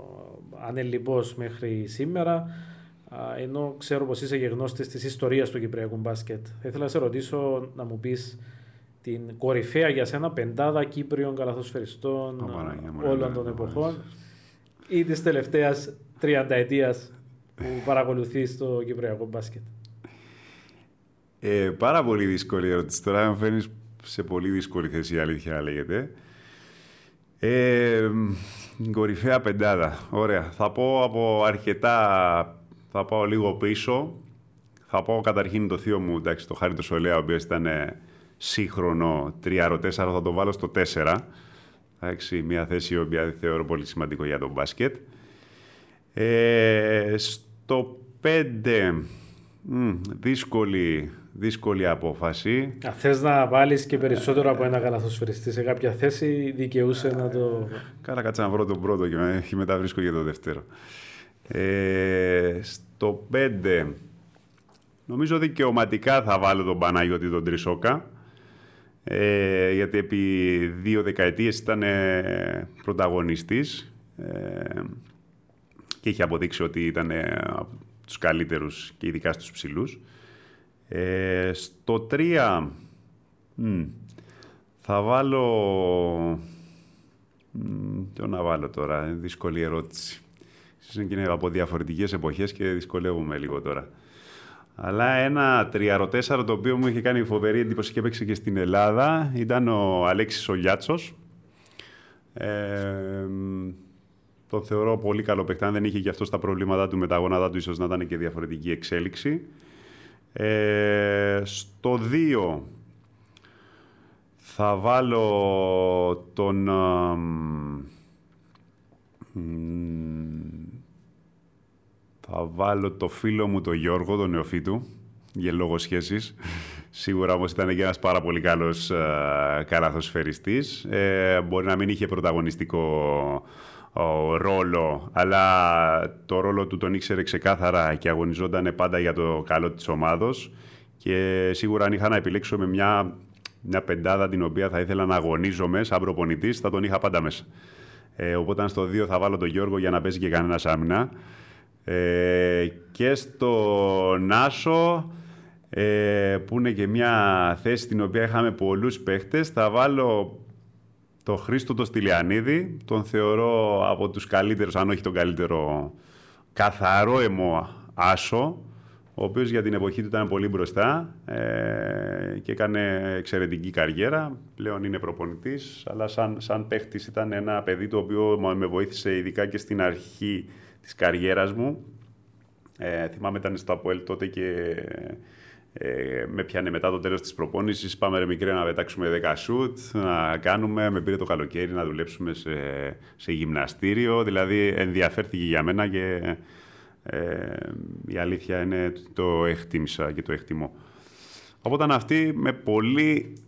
B: ανελειπώς μέχρι σήμερα, ενώ ξέρω πως είσαι γνώστης της ιστορίας του Κυπριακού μπάσκετ. Θα ήθελα να σε ρωτήσω να μου πεις την κορυφαία για σένα πεντάδα Κύπριων καλαθοσφαιριστών όλων των εποχών ή της τελευταίας τριανταετίας που παρακολουθείς το Κυπριακό μπάσκετ.
A: Ε, πάρα πολύ δύσκολη ερώτηση. Τώρα με φέρνεις σε πολύ δύσκολη θέση, η αλήθεια λέγεται. Ε, κορυφαία πεντάδα. Ωραία. Θα πω από αρκετά... Θα πάω λίγο πίσω. Θα πω καταρχήν το θείο μου, εντάξει, το Χάρη το Σολέα, ο οποίος ήταν σύγχρονο 3-4, θα το βάλω στο 4. Εντάξει, μια θέση η οποία θεωρώ πολύ σημαντικό για τον μπάσκετ. Ε, στο 5, δύσκολη, δύσκολη απόφαση.
B: Αν θες να βάλεις και περισσότερο από ένα καλαθοσφαιριστή σε κάποια θέση, δικαιούσε να το...
A: Καλά, κάτσε να βρω τον πρώτο και μετά βρίσκω για το δεύτερο. Ε, στο 5, νομίζω δικαιωματικά θα βάλω τον Παναγιώτη τον Τρισόκα ε, γιατί επί δύο δεκαετίες ήταν ε, πρωταγωνιστής ε, και είχε αποδείξει ότι ήταν ε, από τους καλύτερους και ειδικά στους ψηλούς. Ε, στο τρία θα βάλω... Τι να βάλω τώρα, δύσκολη ερώτηση. Είναι από διαφορετικές εποχές και δυσκολεύομαι λίγο τώρα. Αλλά ένα τριαροτέσσαρο το οποίο μου είχε κάνει φοβερή εντύπωση και έπαιξε και στην Ελλάδα ήταν ο Αλέξης Ολιάτσος. Ε, το θεωρώ πολύ καλό παιχτή. Αν δεν είχε και αυτός τα προβλήματά του με τα γόνατά του, ίσως να ήταν και διαφορετική εξέλιξη. Ε, στο 2 θα βάλω τον... Θα βάλω το φίλο μου τον Γιώργο, τον νεοφύτου, για λόγο σχέσης. Σίγουρα όμως ήταν και ένας πάρα πολύ καλός ε, Ε, μπορεί να μην είχε πρωταγωνιστικό ρόλο, αλλά το ρόλο του τον ήξερε ξεκάθαρα και αγωνιζόταν πάντα για το καλό της ομάδος και σίγουρα αν είχα να επιλέξω με μια, μια πεντάδα την οποία θα ήθελα να αγωνίζομαι σαν προπονητής, θα τον είχα πάντα μέσα. Ε, οπότε στο 2 θα βάλω τον Γιώργο για να παίζει και κανένας άμυνα. Ε, και στο Νάσο, ε, που είναι και μια θέση στην οποία είχαμε πολλούς παίχτες, θα βάλω το Χρήστο το Στυλιανίδη. Τον θεωρώ από τους καλύτερους, αν όχι τον καλύτερο, καθαρό αιμό άσο, ο οποίος για την εποχή του ήταν πολύ μπροστά ε, και έκανε εξαιρετική καριέρα. Πλέον είναι προπονητής, αλλά σαν, σαν παίχτης ήταν ένα παιδί το οποίο με βοήθησε ειδικά και στην αρχή της καριέρας μου. Ε, θυμάμαι ήταν στο Αποέλ τότε και ε, με πιάνε μετά το τέλος της προπόνησης. Πάμε ρε μικρέ να πετάξουμε 10 σουτ, να κάνουμε. Με πήρε το καλοκαίρι να δουλέψουμε σε, σε γυμναστήριο. Δηλαδή ενδιαφέρθηκε για μένα και ε, η αλήθεια είναι το εκτίμησα και το εκτιμώ. Οπότε αυτή με πολύ με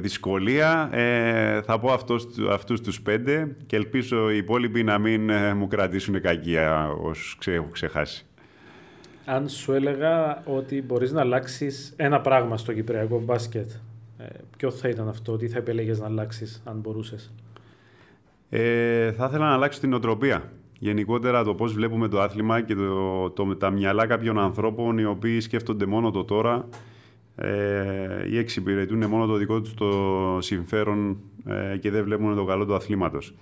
A: δυσκολία ε, θα πω αυτούς, αυτούς τους πέντε και ελπίζω οι υπόλοιποι να μην ε, μου κρατήσουν κακία όσους ξε, έχω ξεχάσει.
B: Αν σου έλεγα ότι μπορείς να αλλάξεις ένα πράγμα στο κυπριακό μπάσκετ, ε, ποιο θα ήταν αυτό, τι θα επέλεγες να αλλάξεις αν μπορούσες;
A: Ε, θα ήθελα να αλλάξω την οτροπία. Γενικότερα το πώς βλέπουμε το άθλημα και το, το, τα μυαλά κάποιων ανθρώπων οι οποίοι σκέφτονται μόνο το τώρα ε, ή εξυπηρετούν μόνο το δικό τους το συμφέρον ε, και δεν βλέπουν το καλό του αθλήματος.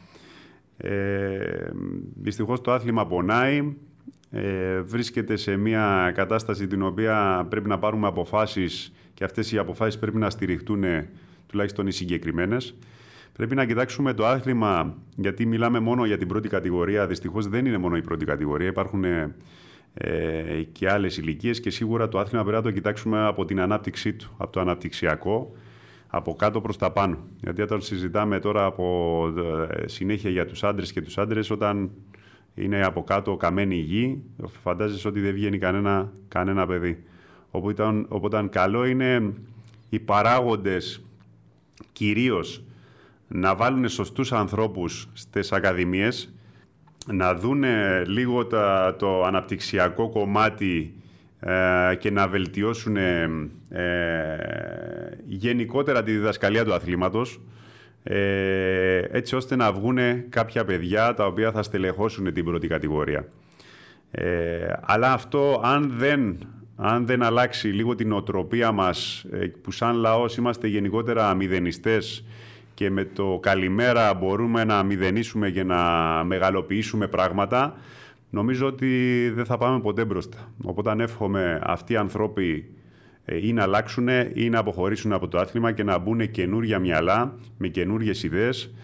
A: Ε, δυστυχώς το άθλημα πονάει, ε, βρίσκεται σε μια κατάσταση την οποία πρέπει να πάρουμε αποφάσεις και αυτές οι αποφάσεις πρέπει να στηριχτούν τουλάχιστον οι συγκεκριμένες. Πρέπει να κοιτάξουμε το άθλημα, γιατί μιλάμε μόνο για την πρώτη κατηγορία. Δυστυχώς δεν είναι μόνο η πρώτη κατηγορία. Υπάρχουν ε, και άλλες ηλικίες και σίγουρα το άθλημα πρέπει να το κοιτάξουμε από την ανάπτυξή του, από το αναπτυξιακό, από κάτω προς τα πάνω. Γιατί όταν συζητάμε τώρα από ε, συνέχεια για τους άντρες και τους άντρες, όταν είναι από κάτω καμένη η γη, φαντάζεσαι ότι δεν βγαίνει κανένα, κανένα παιδί. Οπότε, οπότε καλό είναι οι παράγοντες κυρίως να βάλουν σωστούς ανθρώπους στις ακαδημίες, να δούνε λίγο το αναπτυξιακό κομμάτι ε, και να βελτιώσουν ε, γενικότερα τη διδασκαλία του αθλήματος, ε, έτσι ώστε να βγουν κάποια παιδιά τα οποία θα στελεχώσουν την πρώτη κατηγορία. Ε, αλλά αυτό αν δεν, αν δεν αλλάξει λίγο την οτροπία μας, που σαν λαός είμαστε γενικότερα μηδενιστές και με το καλημέρα μπορούμε να μηδενίσουμε και να μεγαλοποιήσουμε πράγματα, νομίζω ότι δεν θα πάμε ποτέ μπροστά. Οπότε αν εύχομαι αυτοί οι ανθρώποι ε, ή να αλλάξουν ή να αποχωρήσουν από το άθλημα και να μπουν καινούργια μυαλά με καινούργιε ιδέες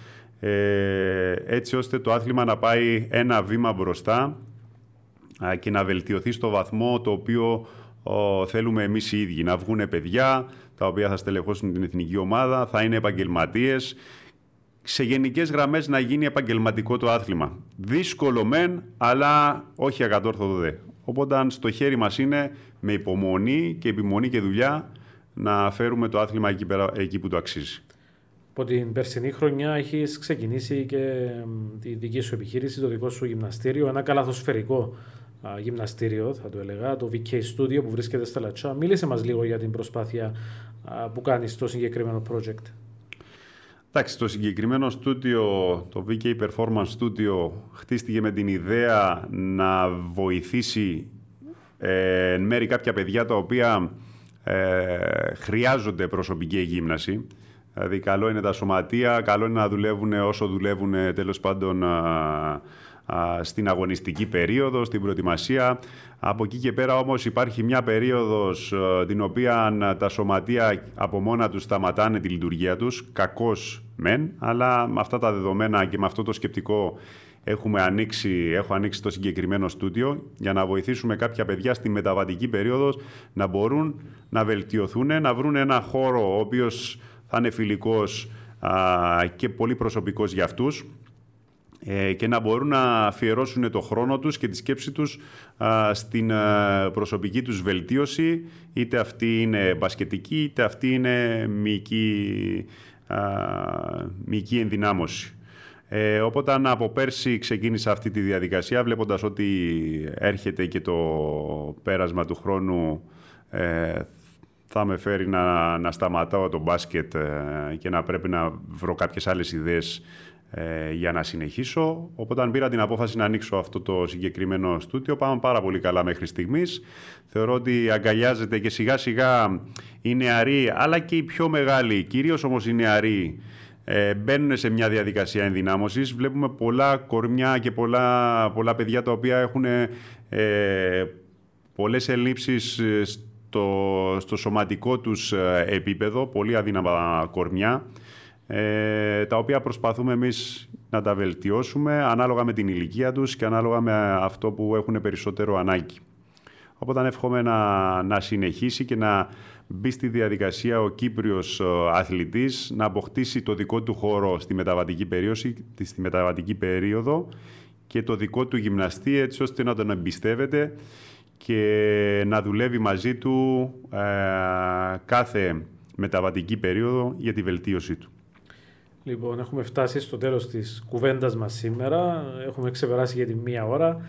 A: ε, έτσι ώστε το άθλημα να πάει ένα βήμα μπροστά και να βελτιωθεί στο βαθμό το οποίο θέλουμε εμείς οι ίδιοι. Να βγουν παιδιά τα οποία θα στελεχώσουν την εθνική ομάδα, θα είναι επαγγελματίες, σε γενικές γραμμές να γίνει επαγγελματικό το άθλημα. Δύσκολο μεν, αλλά όχι ακατόρθωτο δε. Οπότε στο χέρι μας είναι με υπομονή και επιμονή και δουλειά να φέρουμε το άθλημα εκεί, πέρα, εκεί που το αξίζει.
B: Από την περσινή χρονιά έχεις ξεκινήσει και τη δική σου επιχείρηση, το δικό σου γυμναστήριο, ένα καλαθοσφαιρικό γυμναστήριο, θα το έλεγα, το VK Studio που βρίσκεται στα Λατσά. Μίλησε μας λίγο για την προσπάθεια που κάνεις στο συγκεκριμένο project;
A: Εντάξει, το συγκεκριμένο στούντιο, το VK Performance Studio, χτίστηκε με την ιδέα να βοηθήσει ε, εν μέρη κάποια παιδιά τα οποία ε, χρειάζονται προσωπική γύμναση. Δηλαδή, καλό είναι τα σωματεία, καλό είναι να δουλεύουν όσο δουλεύουν τέλος πάντων στην αγωνιστική περίοδο, στην προετοιμασία. Από εκεί και πέρα όμως υπάρχει μια περίοδος την οποία τα σωματεία από μόνα τους σταματάνε τη λειτουργία τους, κακώς μεν, αλλά με αυτά τα δεδομένα και με αυτό το σκεπτικό έχουμε ανοίξει, έχω ανοίξει το συγκεκριμένο στούντιο για να βοηθήσουμε κάποια παιδιά στη μεταβατική περίοδος να μπορούν να βελτιωθούν, να βρουν ένα χώρο ο οποίος θα είναι φιλικός και πολύ προσωπικός για αυτούς ε, και να μπορούν να αφιερώσουν το χρόνο τους και τη σκέψη τους στην προσωπική τους βελτίωση, είτε αυτή είναι μπασκετική, είτε αυτή είναι μυϊκή, μυϊκή ενδυνάμωση. Ε, οπότε από πέρσι ξεκίνησα αυτή τη διαδικασία βλέποντας ότι έρχεται και το πέρασμα του χρόνου ε, θα με φέρει να, να σταματάω το μπάσκετ ε, και να πρέπει να βρω κάποιες άλλες ιδέες ε, για να συνεχίσω. Οπότε αν πήρα την απόφαση να ανοίξω αυτό το συγκεκριμένο στούτιο, πάμε πάρα πολύ καλά μέχρι στιγμής. Θεωρώ ότι αγκαλιάζεται και σιγά σιγά οι νεαροί, αλλά και οι πιο μεγάλοι, κυρίως όμως οι νεαροί, ε, μπαίνουν σε μια διαδικασία ενδυνάμωσης. Βλέπουμε πολλά κορμιά και πολλά, πολλά παιδιά τα οποία έχουν ε, πολλές ελλείψεις στο, στο σωματικό τους ε, επίπεδο, πολύ αδύναμα κορμιά, ε, τα οποία προσπαθούμε εμείς να τα βελτιώσουμε ανάλογα με την ηλικία τους και ανάλογα με αυτό που έχουν περισσότερο ανάγκη. Οπότε εύχομαι να, να συνεχίσει και να μπει στη διαδικασία ο Κύπριος αθλητής να αποκτήσει το δικό του χώρο στη μεταβατική, περίοδο, στη μεταβατική περίοδο και το δικό του γυμναστή έτσι ώστε να τον εμπιστεύεται και να δουλεύει μαζί του ε, κάθε μεταβατική περίοδο για τη βελτίωσή του.
B: Λοιπόν, έχουμε φτάσει στο τέλος της κουβέντας μας σήμερα. Έχουμε ξεπεράσει για τη μία ώρα.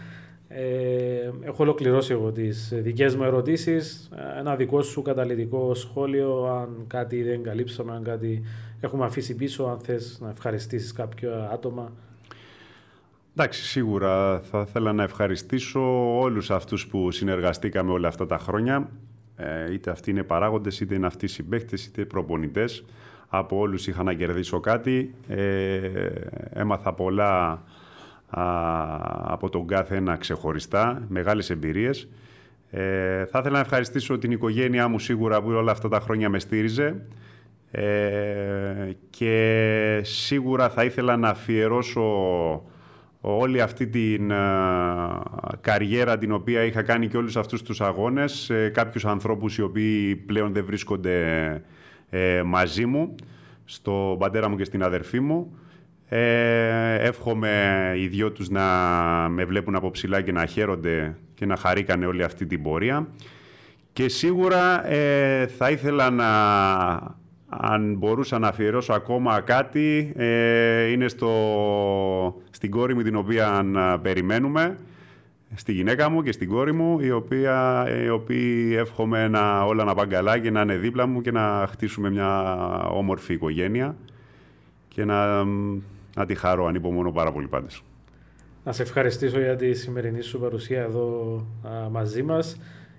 B: Ε, έχω ολοκληρώσει εγώ τις δικές μου ερωτήσεις. Ένα δικό σου καταλητικό σχόλιο, αν κάτι δεν καλύψαμε, αν κάτι έχουμε αφήσει πίσω, αν θες να ευχαριστήσεις κάποιο άτομα.
A: Εντάξει, σίγουρα θα ήθελα να ευχαριστήσω όλους αυτούς που συνεργαστήκαμε όλα αυτά τα χρόνια. Ε, είτε αυτοί είναι παράγοντες, είτε είναι αυτοί συμπαίχτες, είτε προπονητές. Από όλους είχα να κερδίσω κάτι. Ε, έμαθα πολλά από τον κάθε ένα ξεχωριστά, μεγάλες εμπειρίες. Ε, θα ήθελα να ευχαριστήσω την οικογένειά μου σίγουρα που όλα αυτά τα χρόνια με στήριζε ε, και σίγουρα θα ήθελα να αφιερώσω όλη αυτή την καριέρα την οποία είχα κάνει και όλους αυτούς τους αγώνες σε κάποιους ανθρώπους οι οποίοι πλέον δεν βρίσκονται ε, μαζί μου, στον πατέρα μου και στην αδερφή μου. Ε, εύχομαι οι δυο τους να με βλέπουν από ψηλά και να χαίρονται και να χαρήκανε όλη αυτή την πορεία. Και σίγουρα ε, θα ήθελα να, αν μπορούσα να αφιερώσω ακόμα κάτι, ε, είναι στο, στην κόρη μου την οποία περιμένουμε, στη γυναίκα μου και στην κόρη μου, η οποία, οι οποίοι εύχομαι να, όλα να πάνε καλά και να είναι δίπλα μου και να χτίσουμε μια όμορφη οικογένεια και να να τη χαρώ, ανυπομονώ πάρα πολύ πάντως.
B: Να σε ευχαριστήσω για τη σημερινή σου παρουσία εδώ α, μαζί μας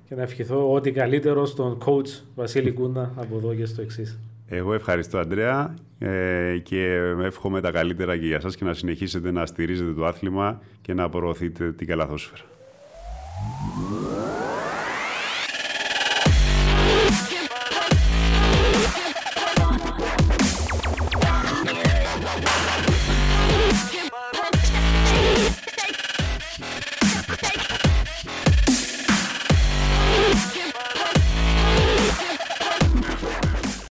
B: και να ευχηθώ ό,τι καλύτερο στον coach Βασίλη Κούντα από εδώ και στο εξής.
A: Εγώ ευχαριστώ, Αντρέα, ε, και εύχομαι τα καλύτερα και για σας και να συνεχίσετε να στηρίζετε το άθλημα και να προωθείτε την καλαθόσφαιρα.